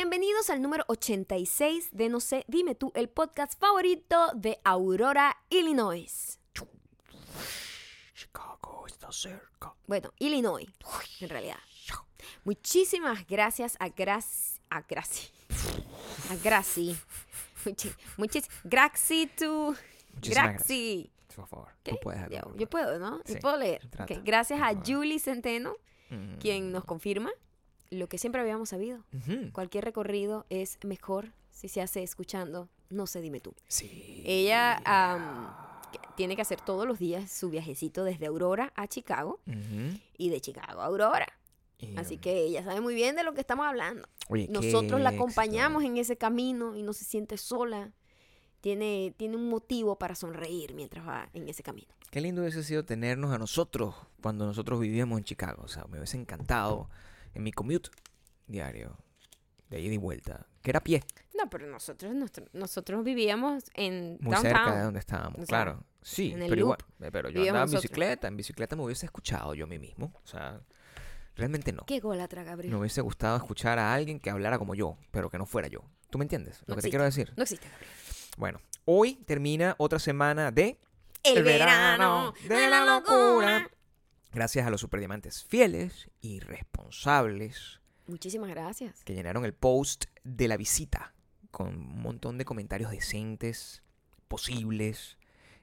Bienvenidos al número 86 de No sé, dime tú, el podcast favorito de Aurora, Illinois. Chicago está cerca. Bueno, Illinois, en realidad. Muchísimas gracias a Graci. A Graci. A Graci. Muchísimas Graxi. Por favor, ¿Qué? tú puedes Yo, puedo, ¿no? Yo puedo leer. Gracias a. Julie Centeno, Mm. quien nos confirma lo que siempre habíamos sabido. Cualquier recorrido es mejor si se hace escuchando. No sé, dime tú. Sí. Ella que- tiene que hacer todos los días su viajecito desde Aurora a Chicago y de Chicago a Aurora. Así um, que ella sabe muy bien de lo que estamos hablando. oye, Nosotros la acompañamos en ese camino y no se siente sola. Tiene, tiene un motivo para sonreír mientras va en ese camino. Qué lindo hubiese sido tenernos a nosotros cuando nosotros vivíamos en Chicago. O sea, me hubiese encantado en mi commute diario, de ida y vuelta, que era a pie, No, pero nosotros, nosotros, nosotros vivíamos en muy downtown. cerca de donde estábamos. O sea, claro, sí, pero igual. loop eh, Pero yo andaba en nosotros. bicicleta, en bicicleta me hubiese escuchado yo a mí mismo. O sea, realmente no. Qué golatra, Gabriel. Me hubiese gustado escuchar a alguien que hablara como yo, pero que no fuera yo. ¿Tú me entiendes? Lo No que te quiero decir. No existe, Gabriel. Bueno, hoy termina otra semana de El, verano de la locura. Gracias a los superdiamantes fieles y responsables Muchísimas gracias. que llenaron el post de la visita con un montón de comentarios decentes, posibles,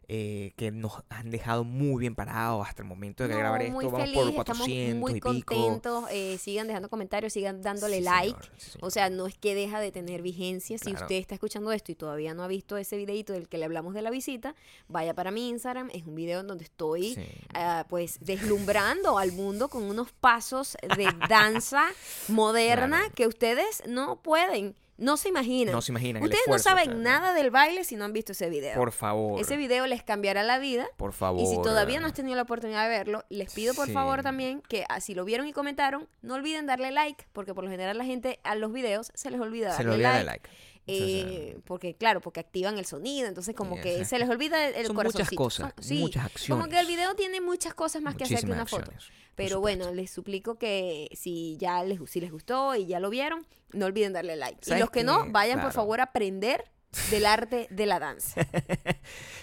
eh, que nos han dejado muy bien parados hasta el momento de No, grabar esto. muy Vamos feliz, por estamos 400 muy y pico. contentos. eh, sigan dejando comentarios, sigan dándole Sí, like. señor, sí, señor. O sea, no es que deja de tener vigencia. Si usted está escuchando esto y todavía no ha visto ese videito del que le hablamos de la visita, vaya para mi Instagram. Es un video en donde estoy Sí. ah, pues deslumbrando al mundo con unos pasos de danza moderna Claro. que ustedes no pueden, no se imaginan. No se imaginan el ustedes no saben o sea, nada del baile si no han visto ese video. Por favor. Ese video les cambiará la vida. Por favor. Y si todavía no has tenido la oportunidad de verlo, les pido por favor también que ah, si lo vieron y comentaron, no olviden darle like, porque por lo general la gente a los videos se les olvida Se darle le olvida like. de like. Eh, porque claro, porque activan el sonido, entonces como Sí, que se les olvida el, son muchas corazoncito. cosas, Son- sí, muchas acciones. Como que el video tiene muchas cosas más que hacer que una foto. acciones, Pero bueno, les suplico que si ya les, si les gustó y ya lo vieron, no olviden darle like. Y ¿Sabes los que no, vayan por favor a aprender del arte de la danza.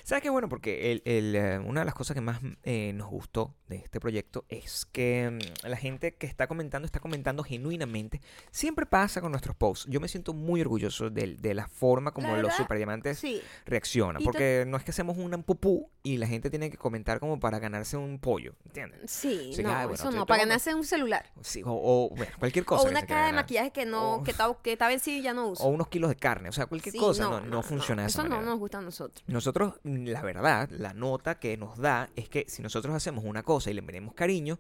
¿Sabes qué bueno? Porque el- el, eh, una de las cosas que más eh, nos gustó de este proyecto es que mm, la gente que está comentando está comentando genuinamente. Siempre pasa con nuestros posts. Yo me siento muy orgulloso de, de la forma como La los superdiamantes Sí. reaccionan. Porque no es que hacemos un pupú y la gente tiene que comentar como para ganarse un pollo. ¿Entiendes? Sí, Sí, no, bueno, eso no, para ganarse un celular. Sí, o, o, bueno, cualquier cosa. o una caja de maquillaje que no, O- que está, que está vencido y ya no uso. O unos kilos de carne. O sea, cualquier Sí, cosa. No, no, funciona de esa Eso no nos gusta a nosotros. Nosotros, la verdad, la nota que nos da es que si nosotros hacemos una cosa y le ponemos cariño,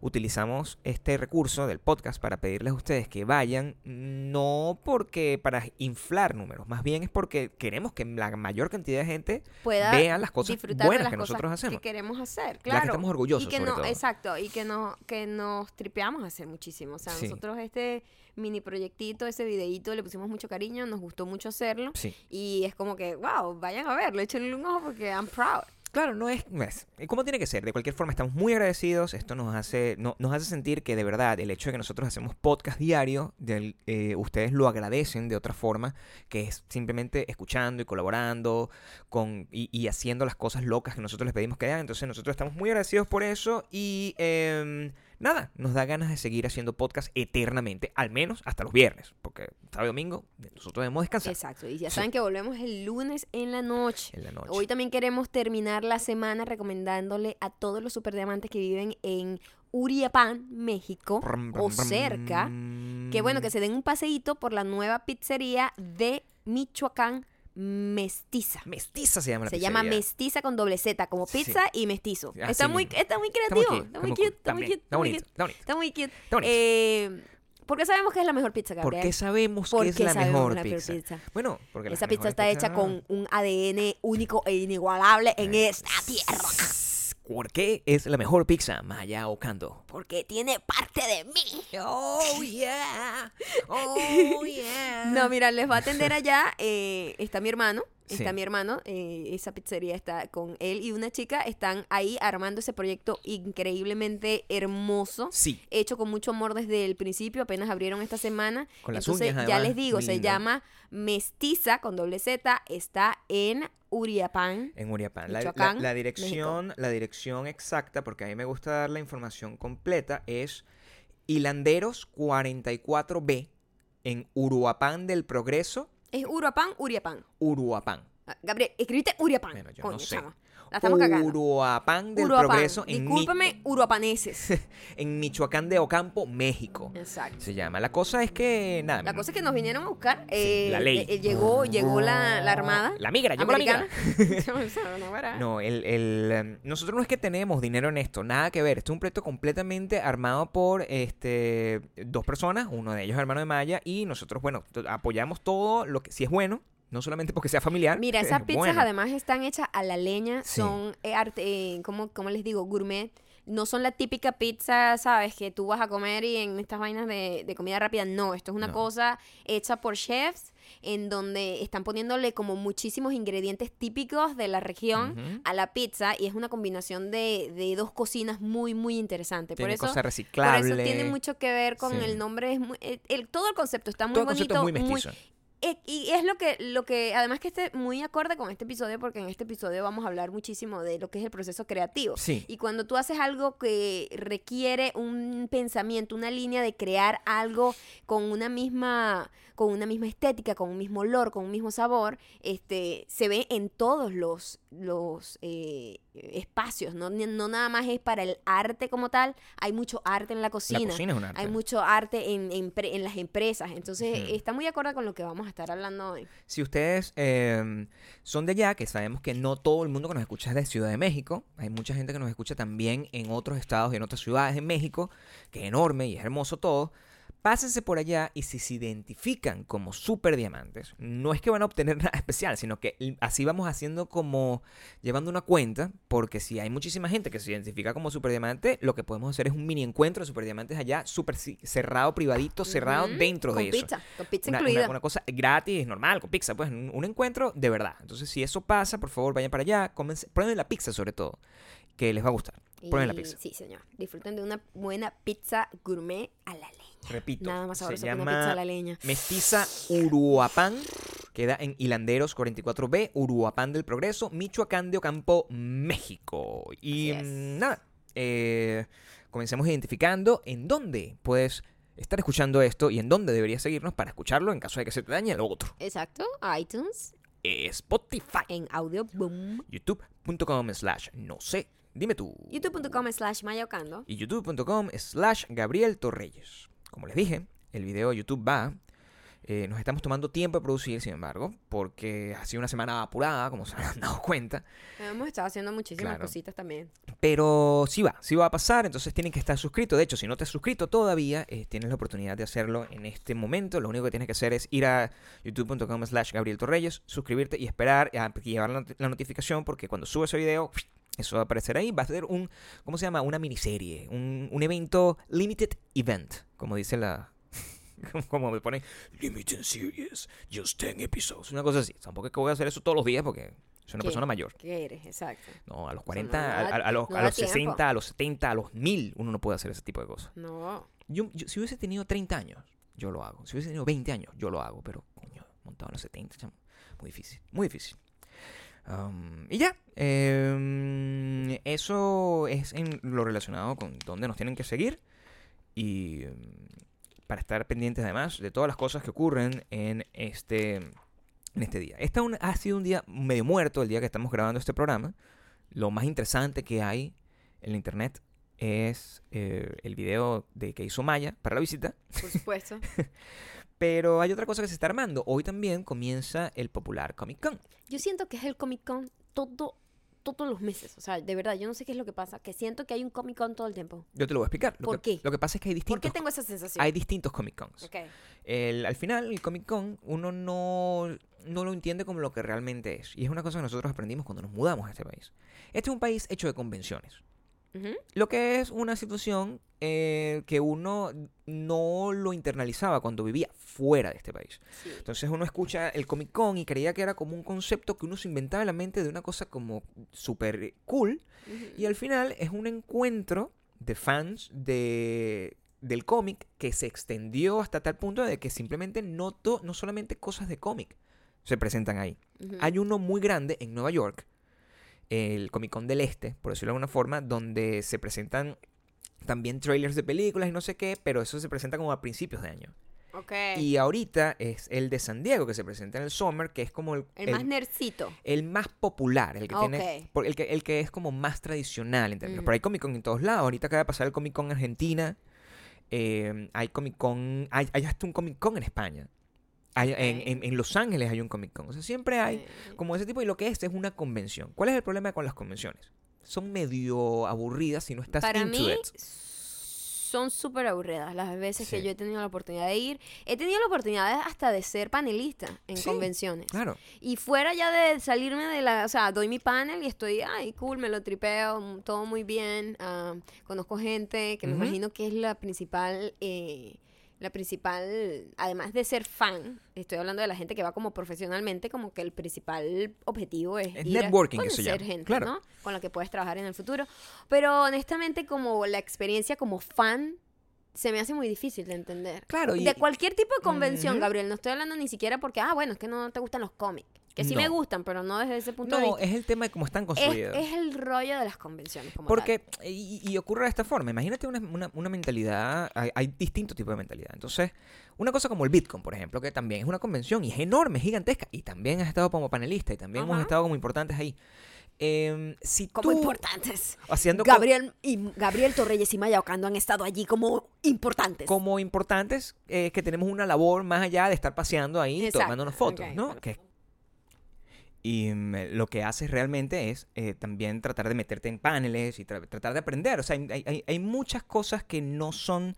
utilizamos este recurso del podcast para pedirles a ustedes que vayan, no porque para inflar números, más bien es porque queremos que la mayor cantidad de gente Pueda vea las cosas de buenas las que cosas nosotros hacemos. Que queremos hacer, Las que claro. estamos orgullosos, y que sobre no, todo. Exacto, y que, no, que nos tripeamos a hacer muchísimo. O sea, Sí. nosotros este mini proyectito, ese videíto, le pusimos mucho cariño, nos gustó mucho hacerlo. Sí. Y es como que, wow, vayan a verlo, échenle un ojo porque I'm proud. Claro, no es, no es. Como tiene que ser. De cualquier forma, estamos muy agradecidos. Esto nos hace, no- nos hace sentir que de verdad el hecho de que nosotros hacemos podcast diario, del- eh, ustedes lo agradecen de otra forma, que es simplemente escuchando y colaborando con, y, y haciendo las cosas locas que nosotros les pedimos que hagan. Entonces nosotros estamos muy agradecidos por eso y em, nada, nos da ganas de seguir haciendo podcast eternamente, al menos hasta los viernes, porque sábado y domingo nosotros debemos descansar Exacto, y ya Sí. saben que volvemos el lunes en la noche. en la noche. Hoy también queremos terminar la semana recomendándole a todos los superdiamantes que viven en Uriapán, México, Brum, o brum. cerca, que bueno, que se den un paseíto por la nueva pizzería de Michoacán Mestiza. Mestiza se llama la Se llama. Mestiza con doble Z, como Sí. pizza y mestizo. Así está, muy, está muy Está muy creativo, está muy cute, está muy cute, Está bonito, muy cute. Eh, porque sabemos que es la mejor pizza, ¿Por Gabriel. qué sabemos ¿Por que es qué la mejor la pizza? pizza? Bueno, porque Esa pizza está hecha con un ADN único e inigualable en esta tierra. ¿Por qué es la mejor pizza? Maya Ocando. Porque tiene parte de mí. Oh, yeah. Oh, yeah. No, mira, les va a atender allá. eh, está mi hermano, Sí. está mi hermano, eh, esa pizzería está con él y una chica, están ahí armando ese proyecto increíblemente hermoso. Sí. Hecho con mucho amor desde el principio, apenas abrieron esta semana. Con las Entonces, uñas, ya les digo, muy se lindo. llama Mestiza con doble Z, está en Uriapán. En Uriapán. La, la- Michoacán, la dirección, la dirección exacta, porque a mí me gusta dar la información completa, es Hilanderos 44B en Uruapán del Progreso, Es Uruapán, Uriapán. Uruapán. Ah, Gabriel, escribiste Uriapán. Bueno, yo Coño, no sé. chama. La estamos cagando. Uruapán del Uruapán. Progreso en, Discúlpame, uruapaneses. en Michoacán de Ocampo, México. Exacto. Se llama. La cosa es que, nada. La cosa es que nos vinieron a buscar. eh, la ley. eh, llegó llegó la, la armada. La migra, llegó la migra. americana. no, el, el, em, nosotros no es que tenemos dinero en esto, nada que ver. Esto es un proyecto completamente armado por este dos personas, uno de ellos hermano de Maya, y nosotros, bueno, apoyamos todo lo que si es bueno, no solamente porque sea familiar. Mira, es esas pizzas además están hechas a la leña, Sí. son eh, arte, eh, ¿cómo, cómo les digo? Gourmet. No son la típica pizza, ¿sabes? Que tú vas a comer y en estas vainas de, de comida rápida. No, esto es una No. cosa hecha por chefs en donde están poniéndole como muchísimos ingredientes típicos de la región a la pizza y es una combinación de, de dos cocinas muy, muy interesante. Tiene por eso, por eso tiene mucho que ver con Sí. el nombre. Es muy- el, el- todo el concepto está muy Todo el concepto bonito. es muy mestizo. Y es lo que, lo que, además que esté muy acorde con este episodio, porque en este episodio vamos a hablar muchísimo de lo que es el proceso creativo. Sí. Y cuando tú haces algo que requiere un pensamiento, una línea de crear algo con una misma, con una misma estética, con un mismo olor, con un mismo sabor, este, se ve en todos los, los eh, espacios. ¿no? No nada más es para el arte como tal, hay mucho arte en la cocina. La cocina es un arte. Hay mucho arte en, en en las empresas. Entonces, está muy acorde con lo que vamos a estar hablando hoy. Si ustedes eh, son de allá, que sabemos que no todo el mundo que nos escucha es de Ciudad de México, hay mucha gente que nos escucha también en otros estados y en otras ciudades de México, que es enorme y es hermoso todo. Pásense por allá y si se identifican como super diamantes, no es que van a obtener nada especial, sino que así vamos haciendo como llevando una cuenta, porque si hay muchísima gente que se identifica como super diamante, lo que podemos hacer es un mini encuentro de super diamantes allá, súper ci- cerrado, privadito, cerrado dentro con de eso pizza, con pizza una, incluida. una- una cosa gratis, normal, con pizza, pues un, un encuentro de verdad. Entonces, si eso pasa, por favor, vayan para allá, cómense- prueben la pizza sobre todo, que les va a gustar. Prueben la pizza. Sí, señor. Disfruten de una buena pizza gourmet a la leña. Repito, Nada más se sabroso que una llama pizza a la leña. Mestiza Uruapán, queda en Hilanderos 44B, Uruapán del Progreso, Michoacán de Ocampo, México. Y nada, eh, comencemos identificando en dónde puedes estar escuchando esto y en dónde deberías seguirnos para escucharlo en caso de que se te dañe lo otro. Exacto. iTunes, Spotify. en Audio Boom, youtube.com slash no sé, dime tú. youtube.com slash mayocando. Y youtube.com slash Gabriel Torreyes. Como les dije, el video de YouTube va. eh, nos estamos tomando tiempo de producir, sin embargo, porque ha sido una semana apurada, como se han dado cuenta. Hemos estado haciendo muchísimas Claro. cositas también. Pero sí va, sí va a pasar, entonces tienen que estar suscritos. De hecho, si no te has suscrito todavía, eh, tienes la oportunidad de hacerlo en este momento. Lo único que tienes que hacer es ir a youtube.com slash Gabriel Torreyes, suscribirte y esperar a llevar la, not- la notificación porque cuando suba ese video, eso va a aparecer ahí. Va a ser un, ¿cómo se llama? Una miniserie, un, un evento limited event, como dice la... Como me ponen limited series, just 10 episodes. Una cosa así. Tampoco es que voy a hacer eso todos los días porque soy una persona mayor. ¿Qué eres? Exacto. No, a los no 40, da- a, a- los, no a los tiempo. 60, a los 70, a los 1000, uno no puede hacer ese tipo de cosas. No. Yo, yo- si hubiese tenido 30 años, yo lo hago. Si hubiese tenido 20 años, yo lo hago. Pero, coño, montado en los 70, chamo, muy difícil, muy difícil. Um, y ya, em, eso es en lo relacionado con dónde nos tienen que seguir. Y em, para estar pendientes además de todas las cosas que ocurren en este, en este día. Este un- ha sido un día medio muerto el día que estamos grabando este programa. Lo más interesante que hay en la internet es eh, el video de que hizo Maya para la visita. Por supuesto. Pero hay otra cosa que se está armando. Hoy también comienza el popular Comic Con. Yo siento que es el Comic Con todo, todos los meses. O sea, de verdad, yo no sé qué es lo que pasa. Que siento que hay un Comic Con todo el tiempo. Yo te lo voy a explicar. Lo ¿Por que, qué? Lo que pasa es que hay ¿Por qué distintos, tengo esa sensación? hay distintos Comic Cons. Ok. El- al final, el Comic Con, uno no, no lo entiende como lo que realmente es. Y es una cosa que nosotros aprendimos cuando nos mudamos a este país. Este es un país hecho de convenciones. Lo que es una situación eh, que uno no lo internalizaba cuando vivía fuera de este país. Sí. Entonces uno escucha el Comic Con y creía que era como un concepto que uno se inventaba en la mente de una cosa como súper cool. Y al final es un encuentro de fans de, del cómic que se extendió hasta tal punto de que simplemente no, no solamente cosas de cómic se presentan ahí. Hay uno muy grande en Nueva York, el Comic Con del Este, por decirlo de alguna forma, donde se presentan también trailers de películas y no sé qué, pero eso se presenta como a principios de año. Ok. Y ahorita es el de San Diego que se presenta en el Summer, que es como el, el el- más nercito. el más popular, el que tiene, el que, el que es como más tradicional en términos. Ujú. Pero hay Comic Con en todos lados. Ahorita acaba de pasar el Comic Con en Argentina. eh, hay Comic Con, hay, hay hasta un Comic Con en España. Hay- en, en- en Los Ángeles hay un Comic Con. O sea, siempre hay como ese tipo. Y lo que es es una convención. ¿Cuál es el problema con las convenciones? Son medio aburridas si no estás Para into mí it. son súper aburridas las veces que yo he tenido la oportunidad de ir. He tenido la oportunidad hasta de ser panelista en Sí, convenciones. Claro. Y fuera ya de salirme de la, o sea, doy mi panel y estoy, ay, cool, me lo tripeo, mm, todo muy bien. ah, conozco gente que me imagino que es la principal, eh, la principal, además de ser fan, estoy hablando de la gente que va como profesionalmente, como que el principal objetivo es, Es ir a networking conocer llama, gente, claro. ¿no? Con la que puedes trabajar en el futuro. Pero honestamente, como la experiencia como fan se me hace muy difícil de entender. Claro, y- de cualquier tipo de convención. Gabriel, no estoy hablando ni siquiera porque, ah, bueno, es que no te gustan los cómics. Que sí me No. gustan, pero no desde ese punto de No, vista. es el tema de cómo están Es, construidos. es el rollo de las convenciones. Como Porque, y, y ocurre de esta forma, imagínate una, una- una mentalidad, hay, hay distintos tipos de mentalidad. Entonces, una cosa como el Bitcoin, por ejemplo, que también es una convención y es enorme, es gigantesca, y también has estado como panelista y también hemos estado como importantes ahí. Em, si. Como tú, importantes. haciendo Gabriel, y Gabriel Torreyes y Maya Ocando han estado allí como importantes. como importantes, eh, que tenemos una labor más allá de estar paseando ahí Exacto, tomándonos fotos, ¿no? Que- y lo que haces realmente es eh, también tratar de meterte en paneles y tra- tratar de aprender. O sea, hay- hay muchas cosas que no son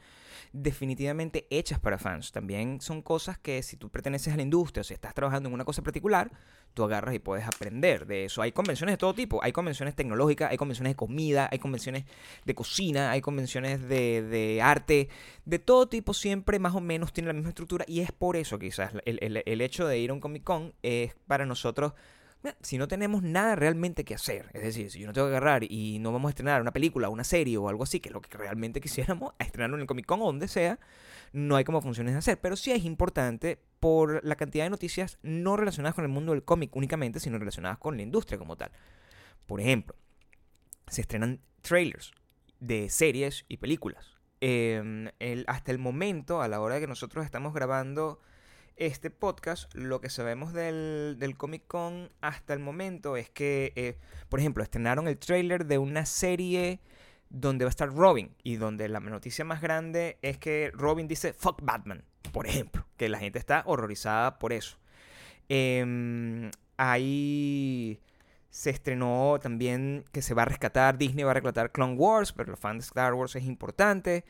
definitivamente hechas para fans. También son cosas que si tú perteneces a la industria o si estás trabajando en una cosa particular, tú agarras y puedes aprender de eso. Hay convenciones de todo tipo. Hay convenciones tecnológicas, hay convenciones de comida, hay convenciones de cocina, hay convenciones de, de arte. De todo tipo siempre más o menos tiene la misma estructura y es por eso quizás el, el- el hecho de ir a un Comic Con es para nosotros... Si no tenemos nada realmente que hacer, es decir, si yo no tengo que agarrar y no vamos a estrenar una película, una serie o algo así, que es lo que realmente quisiéramos, a estrenarlo en el Comic Con o donde sea, no hay como funciones de hacer. Pero sí es importante por la cantidad de noticias no relacionadas con el mundo del cómic únicamente, sino relacionadas con la industria como tal. Por ejemplo, se estrenan trailers de series y películas. El- hasta el momento, a la hora que nosotros estamos grabando este podcast, lo que sabemos del, del Comic Con hasta el momento es que, eh, por ejemplo, estrenaron el trailer de una serie donde va a estar Robin y donde la noticia más grande es que Robin dice fuck Batman, por ejemplo, que la gente está horrorizada por eso. Em, ahí se estrenó también que se va a rescatar, Disney va a rescatar Clone Wars, pero los fans de Star Wars es importante.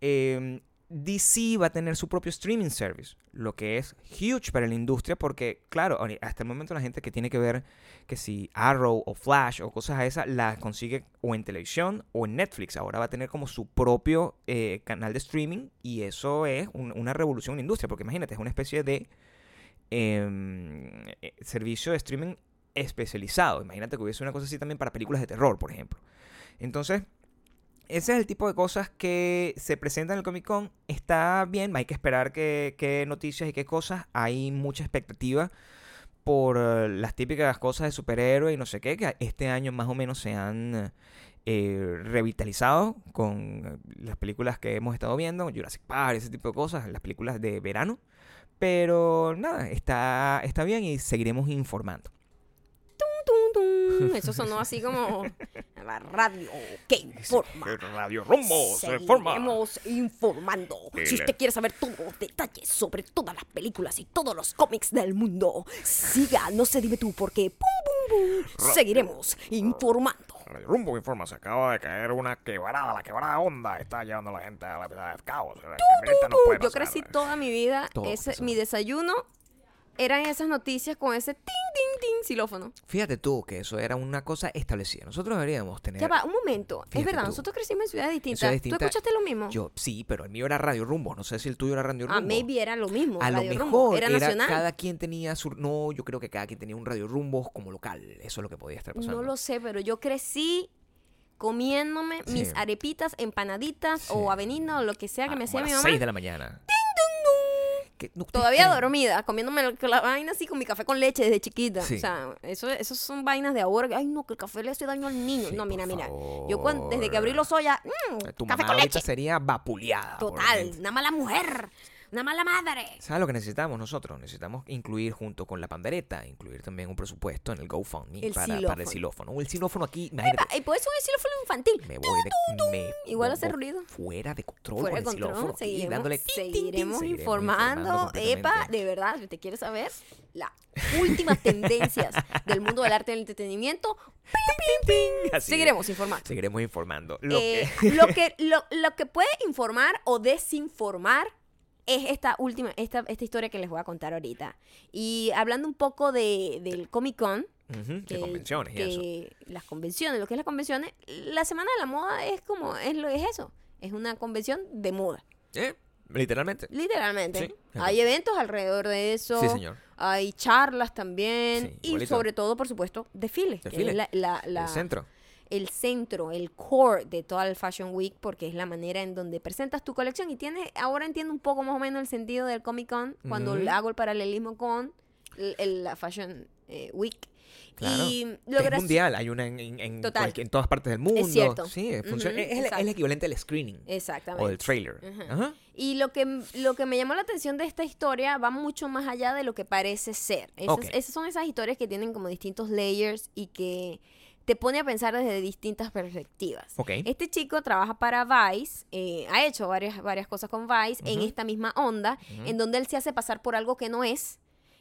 Em, DC va a tener su propio streaming service, lo que es huge para la industria porque, claro, hasta el momento la gente que tiene que ver que si Arrow o Flash o cosas a esas las consigue o en televisión o en Netflix. Ahora va a tener como su propio eh, canal de streaming y eso es un- una revolución en la industria porque imagínate, es una especie de em, eh, servicio de streaming especializado. Imagínate que hubiese una cosa así también para películas de terror, por ejemplo. Entonces, ese es el tipo de cosas que se presentan en el Comic Con. Está bien, hay que esperar qué, qué noticias y qué cosas. Hay mucha expectativa por eh, las típicas cosas de superhéroes y no sé qué, que este año más o menos se han eh, revitalizado con eh, las películas que hemos estado viendo, Jurassic Park, ese tipo de cosas, las películas de verano. Pero nada, está, está bien y seguiremos informando. Tum, tum. Eso sonó así como la radio que informa. Radio Rumbo Seguiremos informando. Si usted quiere saber todos los detalles sobre todas las películas y todos los cómics del mundo, siga, no se dime tú, porque pum, pum, pum, seguiremos informando. Radio Rumbo informa, se acaba de caer una quebrada, la quebrada onda está llevando a la gente a la vida de caos. Yo crecí toda mi vida, Todo ese, mi desayuno eran esas noticias con ese ting, ting, ting, xilófono. Fíjate tú que eso era una cosa establecida. Nosotros deberíamos tener. Ya va, un momento. Fíjate es verdad, tú. nosotros crecimos en ciudades distintas. ciudades ¿Tú distintas, escuchaste lo mismo? Yo sí, pero el mío era Radio Rumbo. No sé si el tuyo era Radio Rumbo. ah, maybe era lo mismo. A lo mejor Rumbo. era, nacional. cada quien tenía su. No, yo creo que cada quien tenía un Radio Rumbo como local. Eso es lo que podía estar pasando. No lo sé, pero yo crecí comiéndome Sí. mis arepitas, empanaditas Sí. o avenida o lo que sea que Ah, me como hacía a mi las mamá. 6 de la mañana. Que- no, ¿ustedes Todavía dormida, comiéndome la, vaina así con mi café con leche desde chiquita. Sí. O sea, eso, eso son vainas de ahora. Ay, no, que el café le hace daño al niño. Sí, no, mira, mira. Yo cuando, desde que abrí los ojos ya, mm, Tu café mamá con leche. sería vapuleada. Total, una mala mujer, una mala madre. ¿Sabes lo que necesitamos nosotros? Necesitamos incluir junto con la pandereta, incluir también un presupuesto en el GoFundMe El para, para el xilófono. El xilófono aquí, imagínate, Y puede ser un xilófono infantil. me voy de... me Igual hace ruido. Fuera de control Fuera de el xilófono control, aquí, seguiremos, dándole... tin, tin, tin, seguiremos informando. Epa, de verdad, si usted quiere saber las últimas tendencias del mundo del arte y del entretenimiento, Así seguiremos informando. Seguiremos informando. Lo Eh, que- lo, que, lo, lo que puede informar o desinformar es esta última, esta, esta historia que les voy a contar ahorita. Y hablando un poco de, del Comic Con, de que- convenciones y eso. que las convenciones, lo que es las convenciones, la semana de la moda es como, es lo es eso, es una convención de moda, Eh, Literalmente. literalmente. Sí, Hay eventos alrededor de eso. Sí, señor. Hay charlas también Sí, y sobre todo, por supuesto, desfiles. que es Desfiles. la- la- la- El centro. El centro, el core de toda el Fashion Week, porque es la manera en donde presentas tu colección y tiene, ahora entiendo un poco más o menos el sentido del Comic Con cuando hago el paralelismo con el- el- la Fashion eh, Week. Claro. Y Que lo es mundial, hay una en, en, en Total. cualquier- en todas partes del mundo. cierto. Sí, funciona- Ujú, es, el- es equivalente al screening Exactamente. o del trailer. Ajá. Ajá. Y lo que, lo que me llamó la atención de esta historia va mucho más allá de lo que parece ser. Esas, Ok. esas son esas historias que tienen como distintos layers y que te pone a pensar desde distintas perspectivas. Este chico trabaja para Vice, eh, ha hecho varias, varias cosas con Vice en esta misma onda, en donde él se hace pasar por algo que no es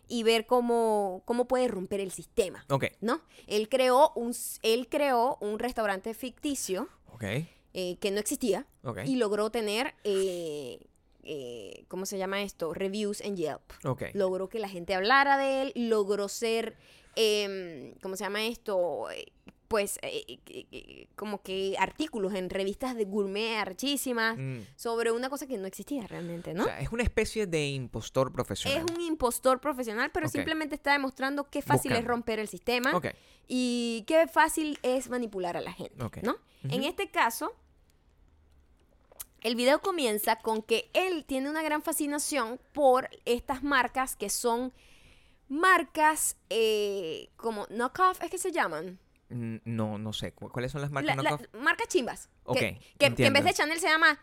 y ver cómo, cómo puede romper el sistema. ¿No? Él creó un, él creó un restaurante ficticio eh, que no existía y logró tener, eh, eh, ¿cómo se llama esto? Reviews en Yelp. Logró que la gente hablara de él, logró ser, em, ¿cómo se llama esto? Pues eh, eh, como que artículos en revistas de gourmet archísimas Mm. sobre una cosa que no existía realmente, ¿no? O sea, es una especie de impostor profesional. es un impostor profesional, pero simplemente está demostrando qué fácil es romper el sistema Ok. y qué fácil es manipular a la gente. ¿no? En este caso, el video comienza con que él tiene una gran fascinación por estas marcas que son marcas eh, como knockoff, ¿es que se llaman? No, no sé. ¿Cu- ¿Cuáles son las marcas La- knockoff? marcas chimbas. Ok, que, que- que en vez de Chanel se llama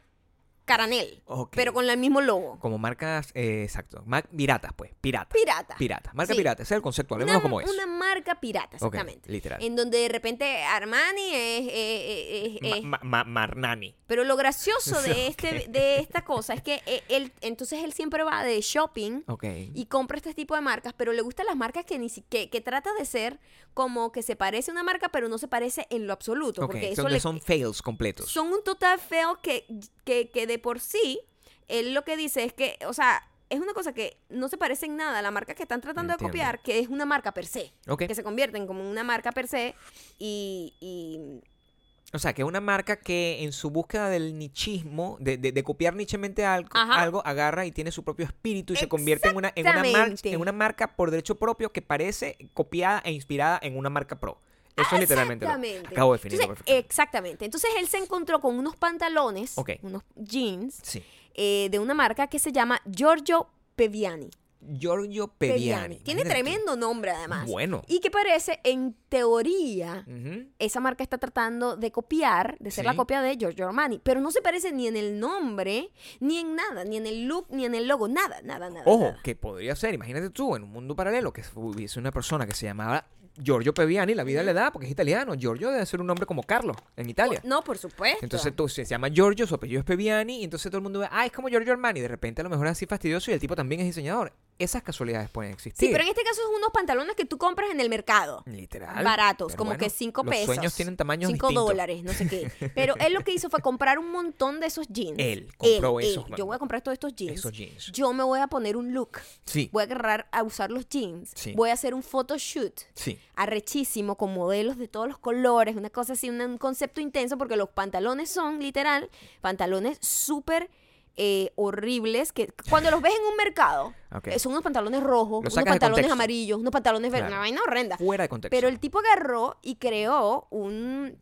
Caranel, pero con el mismo logo. Como marcas, eh, exacto. Mar- piratas, pues. Pirata. Pirata. Pirata. Marca Sí. pirata. Ese es el concepto. Una, Hablemoslo como es. una marca pirata, exactamente. literal. En donde de repente Armani es... es- es- es- Ma- ma- ma- Marnani. Pero lo gracioso de, este, de esta cosa es que eh, él, entonces él siempre va de shopping y compra este tipo de marcas, pero le gustan las marcas que ni si- que, que trata de ser como que se parece a una marca, pero no se parece en lo absoluto. Porque eso le- son fails completos. son un total feo que, que, que de por sí, él lo que dice es que, o sea, es una cosa que no se parece en nada a la marca que están tratando Entiendo. de copiar, que es una marca per se. Que se convierten como una marca per se y, y O sea, que es una marca que en su búsqueda del nichismo, de, de- de copiar nichamente algo, Ajá. algo, agarra y tiene su propio espíritu y se convierte en una, en, una en una marca por derecho propio que parece copiada e inspirada en una marca pro. Eso es literalmente lo acabo de definirlo Entonces, perfectamente. Exactamente. Entonces él se encontró con unos pantalones, unos jeans Sí. eh, de una marca que se llama Giorgio Peviani. Giorgio Peviani. Tiene tú. tremendo nombre además. Bueno. Y que parece, en teoría, esa marca está tratando de copiar, de ser la copia de Giorgio Armani, pero no se parece ni en el nombre, ni en nada, ni en el look, ni en el logo, nada, nada, nada. Ojo, nada. que podría ser, imagínate tú, en un mundo paralelo, que hubiese una persona que se llamaba Giorgio Peviani, la vida le da porque es italiano. Giorgio debe ser un nombre como Carlos en Italia. No, por supuesto. Entonces tú, se llama Giorgio, su apellido es Peviani, y entonces todo el mundo ve, ah, es como Giorgio Armani, de repente a lo mejor es así fastidioso y el tipo también es diseñador. Esas casualidades pueden existir. Sí, pero en este caso son unos pantalones que tú compras en el mercado. Literal. Baratos, como bueno, que 5 pesos. Los sueños tienen tamaños 5 distintos. dólares, no sé qué. Pero él lo que hizo fue comprar un montón de esos jeans. Él compró Él, esos- él. Yo voy a comprar todos estos jeans. Esos jeans. Yo me voy a poner un look. Sí. Voy a agarrar a usar los jeans. Sí. Voy a hacer un photoshoot Sí. arrechísimo con modelos de todos los colores, una cosa así, un, un concepto intenso porque los pantalones son literal pantalones súper eh, horribles que cuando los ves en un mercado Ok. eh, son unos pantalones rojos, unos pantalones amarillos, unos pantalones verdes, Claro. una vaina horrenda. Fuera de contexto. Pero el tipo agarró y creó un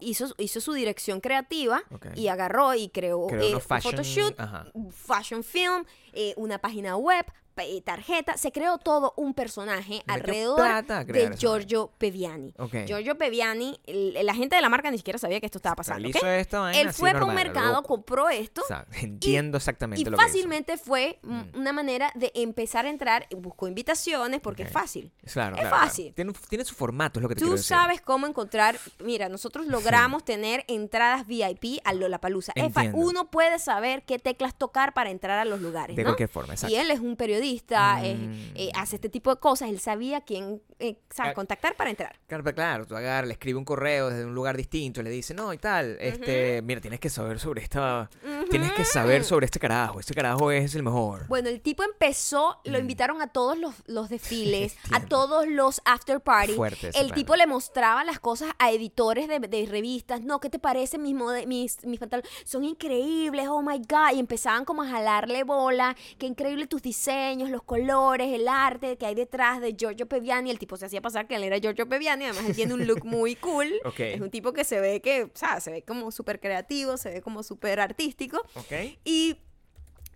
hizo, hizo su dirección creativa y agarró y creó, Creó eh, un fashion- photoshoot, ajá. fashion film, eh, una página web, eh, tarjeta, se creó todo un personaje alrededor de Giorgio Peviani. Giorgio Peviani, el- la gente de la marca ni siquiera sabía que esto estaba pasando. él ¿ok? hizo esta vaina Él fue para un mercado, loco. compró esto O sea, entiendo exactamente y lo que hizo. fácilmente fue mm, una manera de empezar a entrar, buscó invitaciones porque es fácil. Claro, es claro, claro. fácil. Tiene, su formato, es lo que te Tú decir. sabes cómo encontrar. Mira, nosotros logramos tener entradas VIP a Lollapalooza. Entiendo. Uno puede saber qué teclas tocar para entrar a los lugares. De. Cualquier forma, exacto. Y él es un periodista, Mm. eh, hace este tipo de cosas. Él sabía quién eh, sabe, Ah. contactar para entrar. Claro, pero claro, tú agarras, le escribe un correo desde un lugar distinto, le dice, no, y tal, este, mira, tienes que saber sobre esta, tienes que saber sobre este carajo, este carajo es el mejor. Bueno, el tipo empezó, Mm. lo invitaron a todos los, los desfiles, a todos los after. Fuerte ese el tipo le mostraba las cosas a editores de, de revistas. No, ¿qué te parece mis, mis, mis pantalones? Son increíbles, oh my God. Y empezaban como a jalarle bola. Qué increíble tus diseños, los colores, el arte que hay detrás de Giorgio Peviani. El tipo se hacía pasar que él era Giorgio Peviani. Además, él tiene un look muy cool. Ok. Es un tipo que se ve que, o sea, se ve como súper creativo, se ve como súper artístico. ¿Ok? Y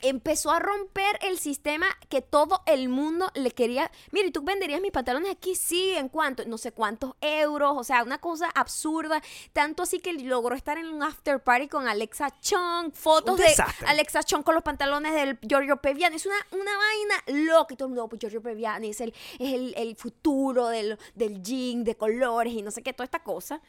empezó a romper el sistema que todo el mundo le quería. Mire, ¿tú venderías mis pantalones aquí? Sí, ¿en cuánto? No sé cuántos euros. O sea, una cosa absurda. Tanto así que logró estar en un after party con Alexa Chung. Fotos de. Alexa Chung con los pantalones del Giorgio Peviani. Es una, una vaina loca. Y todo el mundo, pues Giorgio Peviani es el, es el, el futuro del, del jean, de colores y no sé qué, toda esta cosa.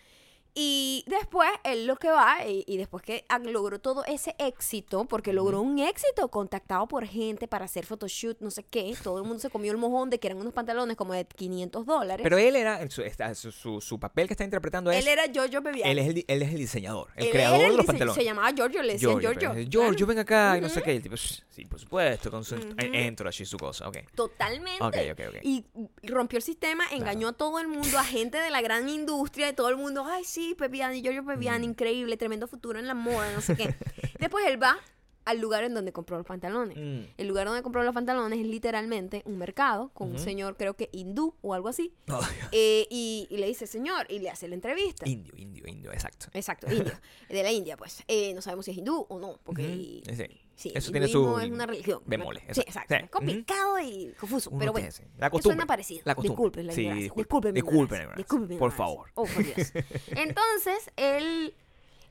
Y después él lo que va, y, y después que logró todo ese éxito, porque logró un éxito contactado por gente para hacer photoshoot, no sé qué, todo el mundo se comió el mojón de que eran unos pantalones como de 500 dólares. Pero él era, su, su, su- papel que está interpretando es, él era Giorgio Peviani. él es el, él es el diseñador, el Él creador el de los pantalones. Se llamaba Giorgio, le decían Giorgio. pero, George, claro. ven acá, y no sé qué, el tipo, "Shh, sí, por supuesto, con su entro allí su cosa, ok. Totalmente. Ok, ok, ok. Y rompió el sistema, engañó a todo el mundo, a gente de la gran industria, y todo el mundo, ay, sí, Pepiani, Giorgio Pepiani, increíble, tremendo futuro en la moda, no sé qué. Después él va al lugar en donde compró los pantalones. Mm. El lugar donde compró los pantalones es literalmente un mercado con un señor, creo que hindú o algo así. Ay, Eh, y, y le dice, señor, y le hace la entrevista. indio, indio, indio, exacto. Exacto, indio. De la India, pues. Eh, no sabemos si es hindú o no, porque... Sí. Sí, Eso tiene su es una religión. bemoles, Sí, exacto. exacto. Sí. Es complicado y confuso, Uno pero bueno. sí. La costumbre. suena parecido. La costumbre. La Sí, disculpen. Disculpen Disculpen. Disculpen Por favor. Oh, por Dios. Entonces, él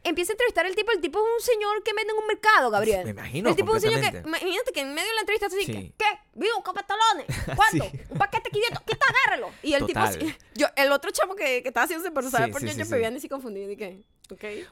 empieza a entrevistar al tipo. El tipo es un señor que vende en un mercado, Gabriel. Me imagino, El tipo es un señor que, imagínate que en medio de la entrevista así, Sí. que, ¿qué? ¿Vivo con pantalones? ¿Cuánto? Un paquete 500. ¿Qué está? Agárralo. Y el Total. tipo así, yo, el otro chamo que, que estaba haciéndose por saber Sí, por sí, yo sí. Peviani así confundido. Y que,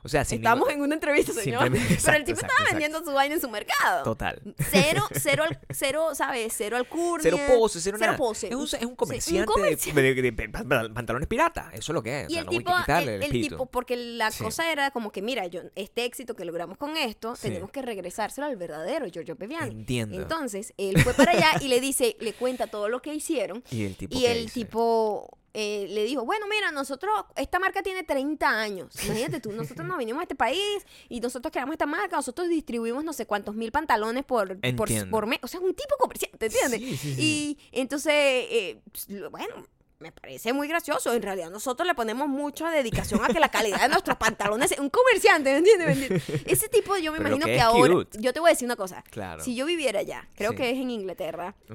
O sea, Estamos ningún- en una entrevista, señor. Pero el tipo exacto, estaba exacto. vendiendo su vaina en su mercado. Total. Cero, cero, al- cero, ¿sabes? Cero alcurnia. Cero pose, cero, nada. pose. Es un, es un Sí, un comerciante comerciante. de, de- de- de pan- pantalones pirata. Eso es lo que es. o Y sea, el no tipo, el, el, el espíritu. tipo, porque la Sí. cosa era como que, mira, yo, este éxito que logramos con esto, Sí. tenemos que regresárselo al verdadero Giorgio Peviani. Entiendo. Entonces, él fue para allá y le dice, le cuenta todo lo que hicieron. Y el tipo. Y ¿qué el tipo eh, le dijo, bueno, mira, nosotros, esta marca tiene 30 años. Imagínate tú, nosotros nos vinimos a este país y nosotros creamos esta marca, nosotros distribuimos no sé cuántos mil pantalones por, por, por mes. O sea, es un tipo comerciante, ¿entiendes? Sí, sí, sí. Y entonces, eh, pues, bueno, me parece muy gracioso. En realidad, nosotros le ponemos mucha dedicación a que la calidad de nuestros pantalones. Un comerciante, ¿me entiendes? ¿Me entiendes? Ese tipo, yo me Pero imagino que ahora. cute. Yo te voy a decir una cosa. Claro. Si yo viviera allá, creo Sí. que es en Inglaterra. Y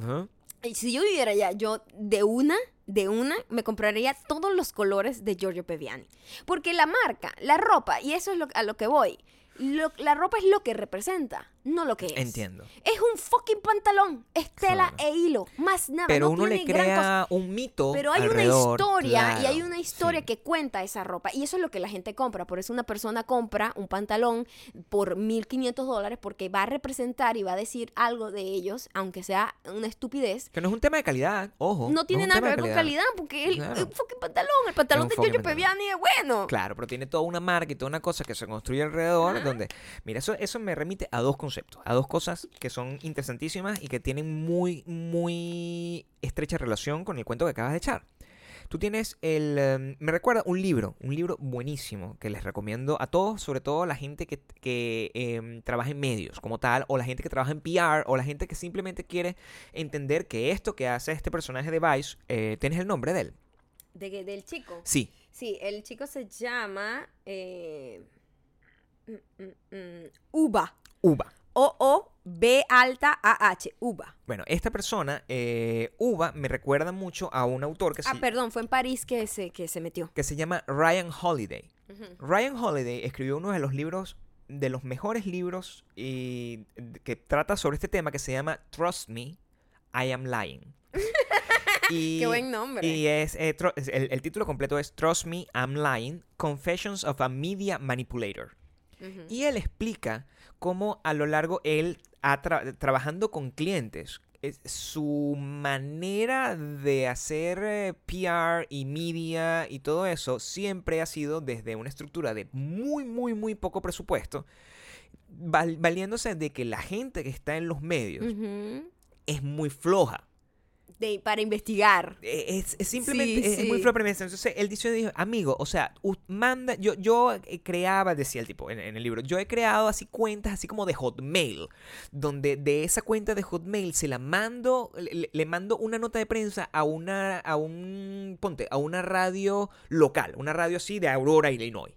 Si yo viviera allá, yo de una, de una, me compraría todos los colores de Giorgio Peviani. Porque la marca, la ropa, y eso es lo, a lo que voy. lo- la ropa es lo que representa. No lo que es. Entiendo. Es un fucking pantalón, es tela Claro. e hilo, más nada. Pero no uno le tiene cosa. crea un mito. Pero hay alrededor, una historia y hay una historia sí. que cuenta esa ropa. Y eso es lo que la gente compra. Por eso una persona compra un pantalón por 1.500 dólares porque va a representar y va a decir algo de ellos, aunque sea una estupidez. Que no es un tema de calidad, ojo. No tiene nada que ver con calidad porque el, Claro. el fucking pantalón, el pantalón de Giorgio. Peviani es bueno. Claro, pero tiene toda una marca y toda una cosa que se construye alrededor, Ajá. donde, mira, eso, eso me remite a dos conceptos, a dos cosas que son interesantísimas y que tienen muy, muy estrecha relación con el cuento que acabas de echar. Tú tienes el... em, me recuerda un libro, un libro buenísimo que les recomiendo a todos, sobre todo a la gente que, que em, trabaja en medios como tal, o la gente que trabaja en PR, o la gente que simplemente quiere entender que esto que hace este personaje de Vice, eh, ¿tienes el nombre de él? De, del chico. Sí, Sí, el chico se llama eh, mm, mm, mm, Uba. Uba. O-O-B alta A-H. Uba. Bueno, esta persona, eh, Uva, me recuerda mucho a un autor que se, Ah, perdón, fue en París que se, que se metió. que se llama Ryan Holiday. Ryan Holiday escribió uno de los libros, de los mejores libros y, que trata sobre este tema que se llama Trust Me, I Am Lying. y, Qué buen nombre. Y es, eh, el, el título completo es Trust Me, I'm Lying, Confessions of a Media Manipulator. Y él explica cómo a lo largo él, ha tra- trabajando con clientes, es- su manera de hacer eh, PR y media y todo eso siempre ha sido desde una estructura de muy, muy, muy poco presupuesto, val- valiéndose de que la gente que está en los medios es muy floja. De, para investigar. Eh, Es, es simplemente, Sí, es, es muy sí. floja premisa. Entonces, él dice, dijo, amigo, o sea, manda, yo, yo eh, creaba, decía el tipo en, en el libro, yo he creado así cuentas así como de Hotmail, donde de esa cuenta de Hotmail se la mando, le, le mando una nota de prensa a una, a un, ponte, a una radio local, una radio así de Aurora, Illinois.